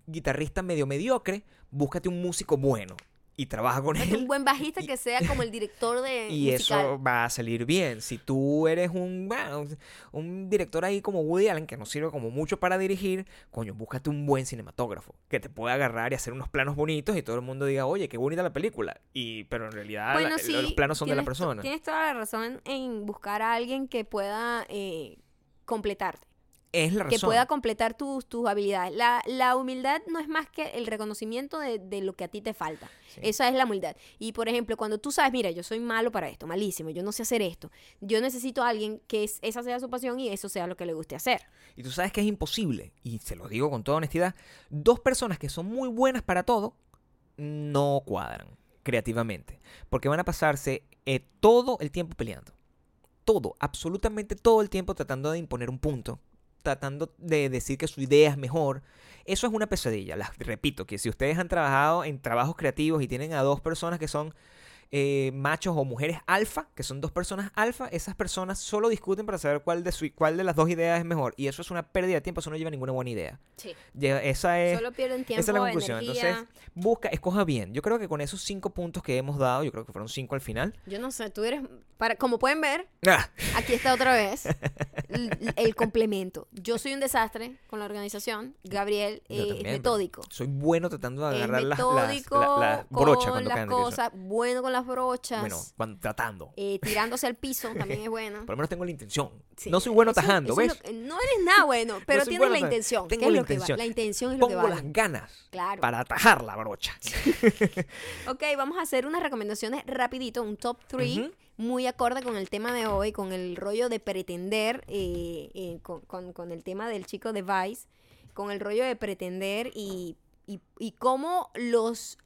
guitarrista medio mediocre, búscate un músico bueno y trabaja con él. un buen bajista que sea como el director de Y musical. eso va a salir bien. Si tú eres un, bueno, un- director ahí como Woody Allen, que no sirve como mucho para dirigir, coño, búscate un buen cinematógrafo que te pueda agarrar y hacer unos planos bonitos y todo el mundo diga, oye, qué bonita la película. Y, pero en realidad la- Bueno, sí, los planos son de la persona. Tienes toda la razón en buscar a alguien que pueda eh, completarte. Es la que razón. pueda completar tus, tus habilidades. La, la humildad no es más que el reconocimiento de, de lo que a ti te falta. Sí. Esa es la humildad. Y por ejemplo, cuando tú sabes, mira, yo soy malo para esto, malísimo, yo no sé hacer esto, yo necesito a alguien que es- esa sea su pasión y eso sea lo que le guste hacer. Y tú sabes que es imposible, y se lo digo con toda honestidad, dos personas que son muy buenas para todo no cuadran creativamente, porque van a pasarse eh, todo el tiempo peleando. Todo, absolutamente todo el tiempo tratando de imponer un punto, tratando de decir que su idea es mejor. Eso es una pesadilla. Las repito, que si ustedes han trabajado en trabajos creativos y tienen a dos personas que son eh, machos o mujeres alfa, que son dos personas alfa, esas personas solo discuten para saber cuál de, su- cuál de las dos ideas es mejor. Y eso es una pérdida de tiempo, eso no lleva a ninguna buena idea. Sí. Lle- Esa es, Solo pierden tiempo, esa es la conclusión. energía. Entonces, busca, escoja bien. Yo creo que con esos cinco puntos que hemos dado, yo creo que fueron cinco al final, Yo no sé, tú eres, Para, como pueden ver, Ah, aquí está otra vez l- el complemento. Yo soy un desastre con la organización. Gabriel eh, es metódico. Soy bueno tratando de agarrar las, las, la- las brochas con cuando las caen cosas, bueno con las brochas. Bueno, cuando, tratando. eh, tirándose al piso también es bueno. Por lo menos tengo la intención. Sí, no soy bueno eso- tajando, eso ¿ves? que- no eres nada bueno, pero tienes bueno la tajando. intención. Tengo ¿Qué es la lo que va- intención. La intención es lo que Pongo vale. las ganas Claro. para atajar la brocha. Ok, vamos a hacer unas recomendaciones rapidito, un top 3 Ujú. muy acorde con el tema de hoy, con el rollo de pretender, eh, eh, con, con- con el tema del chico de Vice, con el rollo de pretender y, y, y cómo los...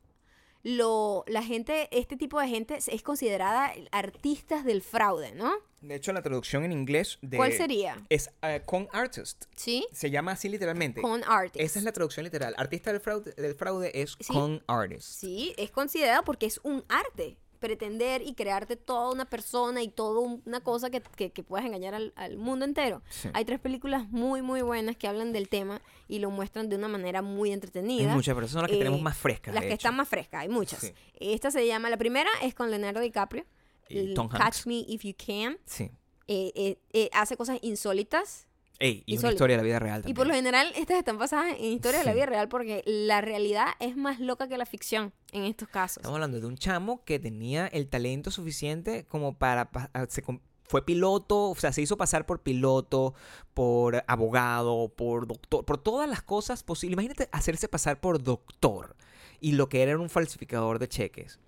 Lo, la gente, este tipo de gente es considerada artistas del fraude, ¿no? De hecho, la traducción en inglés de... ¿Cuál sería? Es eh, con artist. ¿Sí? Se llama así literalmente. Con artist. Esa es la traducción literal. Artista del fraude, del fraude es Sí. con artist. Sí, es considerado porque es un arte. Pretender y crearte toda una persona y toda un- una cosa que, que, que puedas engañar al, al mundo entero. Sí. Hay tres películas muy, muy buenas que hablan del tema y lo muestran de una manera muy Hay entretenida. muchas personas que tenemos Eh, más frescas. Las que hecho. están más frescas, hay muchas. Sí. Esta se llama, la primera es con Leonardo DiCaprio. Y Tom Hanks. Catch Me If You Can. Sí. Eh, eh, eh, hace cosas insólitas. Ey, y una Insólito. historia de la vida real Y también. por lo general, estas están basadas en historias de la vida real porque la realidad es más loca que la ficción en estos casos. Estamos hablando de un chamo que tenía el talento suficiente como para... pa- a- se fue piloto, o sea, se hizo pasar por piloto, por abogado, por doctor, por todas las cosas posibles. Imagínate hacerse pasar por doctor y lo que era un falsificador de cheques.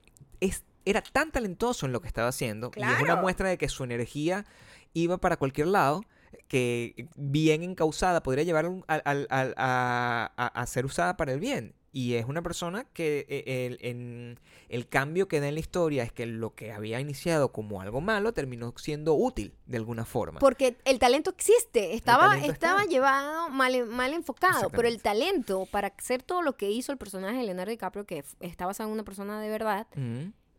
Es, era tan talentoso en lo que estaba haciendo y es una muestra de que su energía iba para cualquier lado que bien encausada podría llevar al- a, a- a ser usada para el bien. Y es una persona que eh, el, en- el cambio que da en la historia es que lo que había iniciado como algo malo terminó siendo útil de alguna forma. Porque el talento existe, estaba, talento está. estaba llevado mal, mal enfocado, pero el talento para hacer todo lo que hizo el personaje de Leonardo DiCaprio, que está basado en una persona de verdad.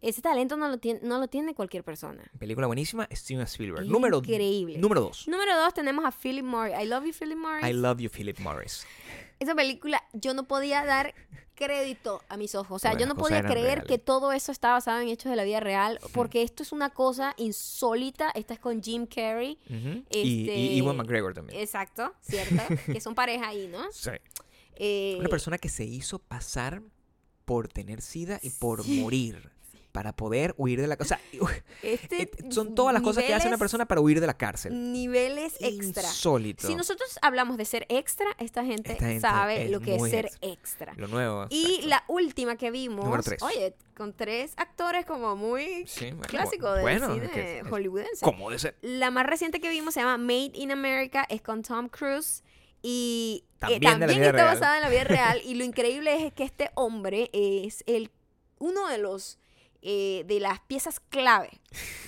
Ese talento no lo tiene, no lo tiene cualquier persona. Película buenísima, Steven Spielberg. Número, increíble. número dos. Número dos tenemos a Philip Morris. I love you, Philip Morris. I Love You, Philip Morris. Esa película yo no podía dar crédito a mis ojos. O sea, Bueno, yo no podía creer reales. que todo eso estaba basado en hechos de la vida real, porque esto es una cosa insólita. Esta es con Jim Carrey. Este- Y, y Ewan McGregor también. Exacto, ¿cierto? que son pareja ahí, ¿no? Sí. Eh, Una persona que se hizo pasar por tener sida y por Sí. morir para poder huir de la cosa. este Eh, Son todas las cosas que hace una persona para huir de la cárcel. Niveles extra. Insólito. Si nosotros hablamos de ser extra, esta gente, Esta gente sabe lo que es ser extra. extra. Lo nuevo. Y exacto. la última que vimos, Número tres. oye, con tres actores como muy Sí, bueno, clásico del bueno, cine es que es- hollywoodense. ¿Cómo de ser? La más reciente que vimos se llama Made in America, es con Tom Cruise y eh, También de está real. basada en la vida real y lo increíble es que este hombre es el uno de los eh, de las piezas clave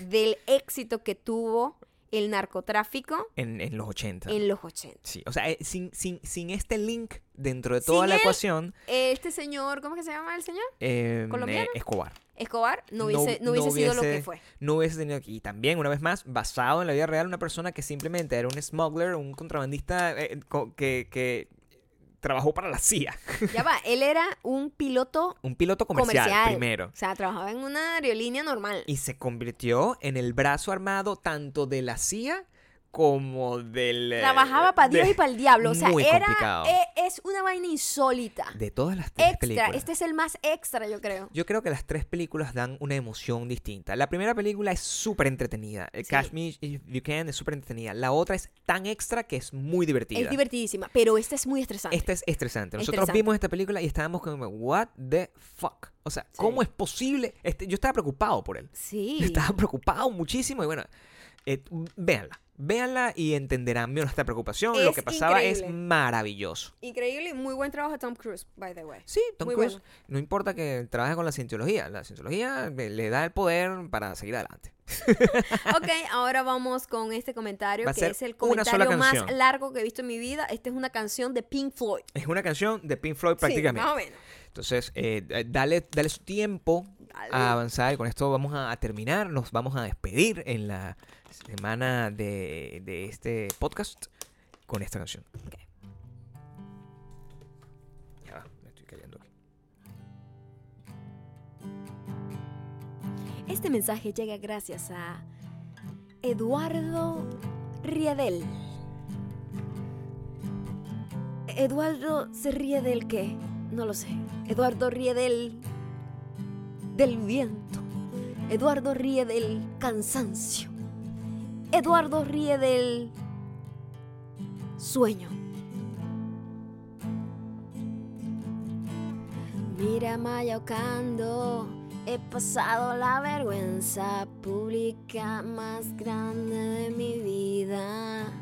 del éxito que tuvo el narcotráfico En, en los 80. en los 80. Sí, o sea, eh, sin, sin, sin este link dentro de toda Sin la él, ecuación, Este señor, ¿cómo que se llama el señor? eh, ¿Colombiano? eh, Escobar Escobar no hubiese, no no hubiese sido lo que fue. no hubiese tenido Y también, una vez más, basado en la vida real, una persona que simplemente era un smuggler, un contrabandista eh, co- que, que trabajó para la CIA. Ya va, él era un piloto Un piloto comercial, comercial. primero. O sea, trabajaba en una aerolínea normal. Y se convirtió en el brazo armado tanto de la CIA como del... eh, Trabajaba para Dios de- y para el diablo. O sea, Muy era complicado. e- es una vaina insólita. De todas las tres Extra. películas. Este es el más extra, yo creo. Yo creo que las tres películas dan una emoción distinta. La primera película es súper entretenida. El Sí. Catch Me If You Can es súper entretenida. La otra es tan extra que es muy divertida. Es divertidísima, pero esta es muy estresante. Esta es estresante. Nosotros Estresante. vimos esta película y estábamos como, what the fuck? O sea, ¿cómo es posible? Este, yo estaba preocupado por él. Sí. Yo estaba preocupado muchísimo y bueno, eh, véanla. Véanla y entenderán nuestra preocupación. Lo que pasaba es maravilloso. Increíble y muy buen trabajo de Tom Cruise, by the way. Sí, Tom Muy Cruise, bueno. no importa que trabaje con la cientología, la cientología le da el poder para seguir adelante. Ok, ahora vamos con este comentario que es el comentario más largo que he visto en mi vida. Esta es una canción de Pink Floyd. Es una canción de Pink Floyd Sí, prácticamente. más o menos. Entonces, eh, eh, dale, dale su tiempo Dale. a avanzar y con esto vamos a, a terminar. Nos vamos a despedir en la semana de, de este podcast con esta canción. Ya va, me estoy cayendo aquí. Este mensaje llega gracias a Eduardo Riedel. Eduardo se ríe del qué? No lo sé. Eduardo ríe del del viento. Eduardo ríe del cansancio. Eduardo ríe del sueño. Mira mayocando, he pasado la vergüenza pública más grande de mi vida.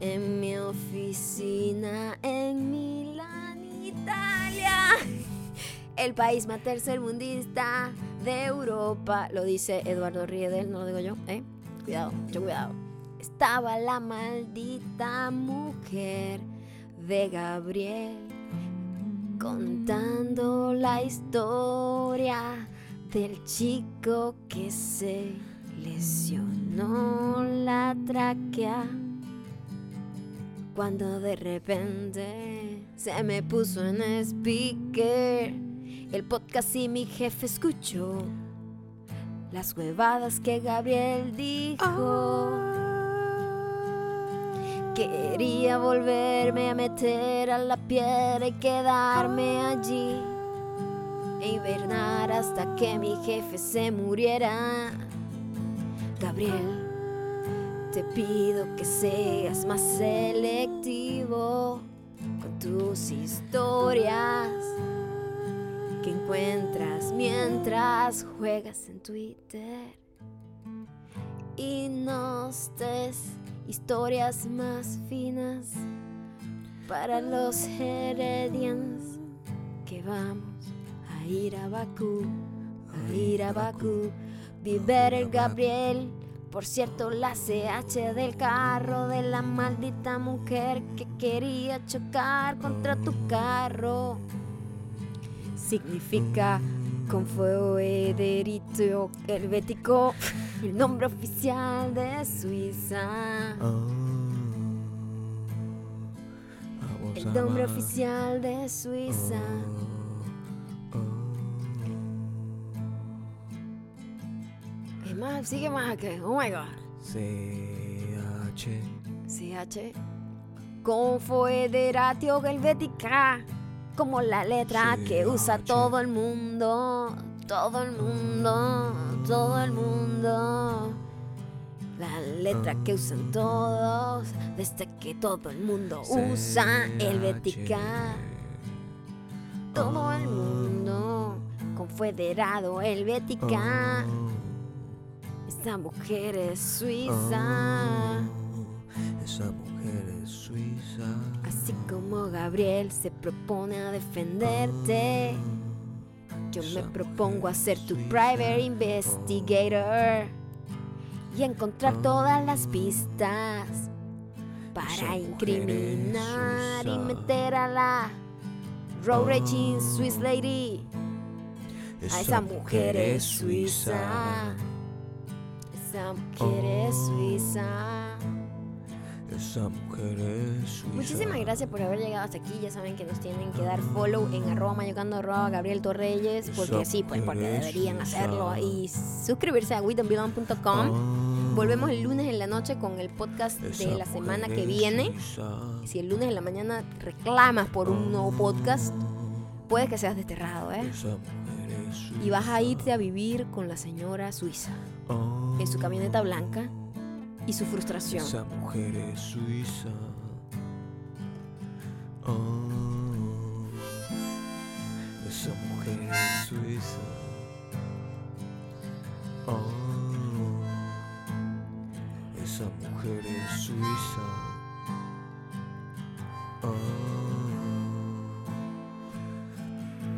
En mi oficina en Milán, Italia. El país más tercermundista de Europa. Lo dice Eduardo Riedel, no lo digo yo, ¿eh? Cuidado, mucho cuidado. Estaba la maldita mujer de Gabriel contando la historia del chico que se lesionó la tráquea cuando de repente se me puso en speaker el podcast y mi jefe escuchó las huevadas que Gabriel dijo. Quería volverme a meter a la piedra y quedarme allí e hibernar hasta que mi jefe se muriera. Gabriel, te pido que seas más selectivo con tus historias que encuentras mientras juegas en Twitter. Y nos des historias más finas para los heredians que vamos a ir a Bakú, a ir a Bakú, Viver el Gabriel. Por cierto, la CH del carro de la maldita mujer que quería chocar contra tu carro significa con fuego helvético, el nombre oficial de Suiza. El nombre oficial de Suiza. Es más, sigue más que, oh my god. CH. CH. Confederatio Helvética. Como la letra que usa todo el mundo. Todo el mundo. Todo el mundo. La letra que usan todos. Desde que todo el mundo usa Helvética. Todo el mundo. Confederado Helvética. Esta mujer es suiza. Esa mujer es suiza. Así como Gabriel se propone a defenderte, yo me propongo a ser tu private investigator y encontrar todas las pistas para incriminar y meter a la road raging Swiss lady. A esa mujer es suiza. Esa mujer es suiza. Esa mujer es suiza. Muchísimas gracias por haber llegado hasta aquí. Ya saben que nos tienen que dar follow en arroba mayocando arroba Gabriel Torreyes. Porque sí, pues porque deberían hacerlo. Y suscribirse a widonbelong.com. Volvemos el lunes en la noche con el podcast de la semana que viene. Si el lunes en la mañana reclamas por un nuevo podcast, puede que seas desterrado, ¿eh? Y vas a irte a vivir con la señora suiza en su camioneta blanca y su frustración. Esa mujer es suiza. Oh, esa mujer es suiza. Oh, esa mujer es suiza. Oh,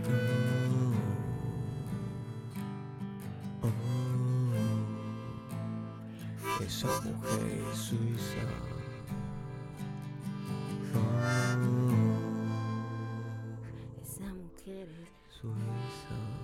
oh, esa mujer suiza. Oh, esa mujer es suiza.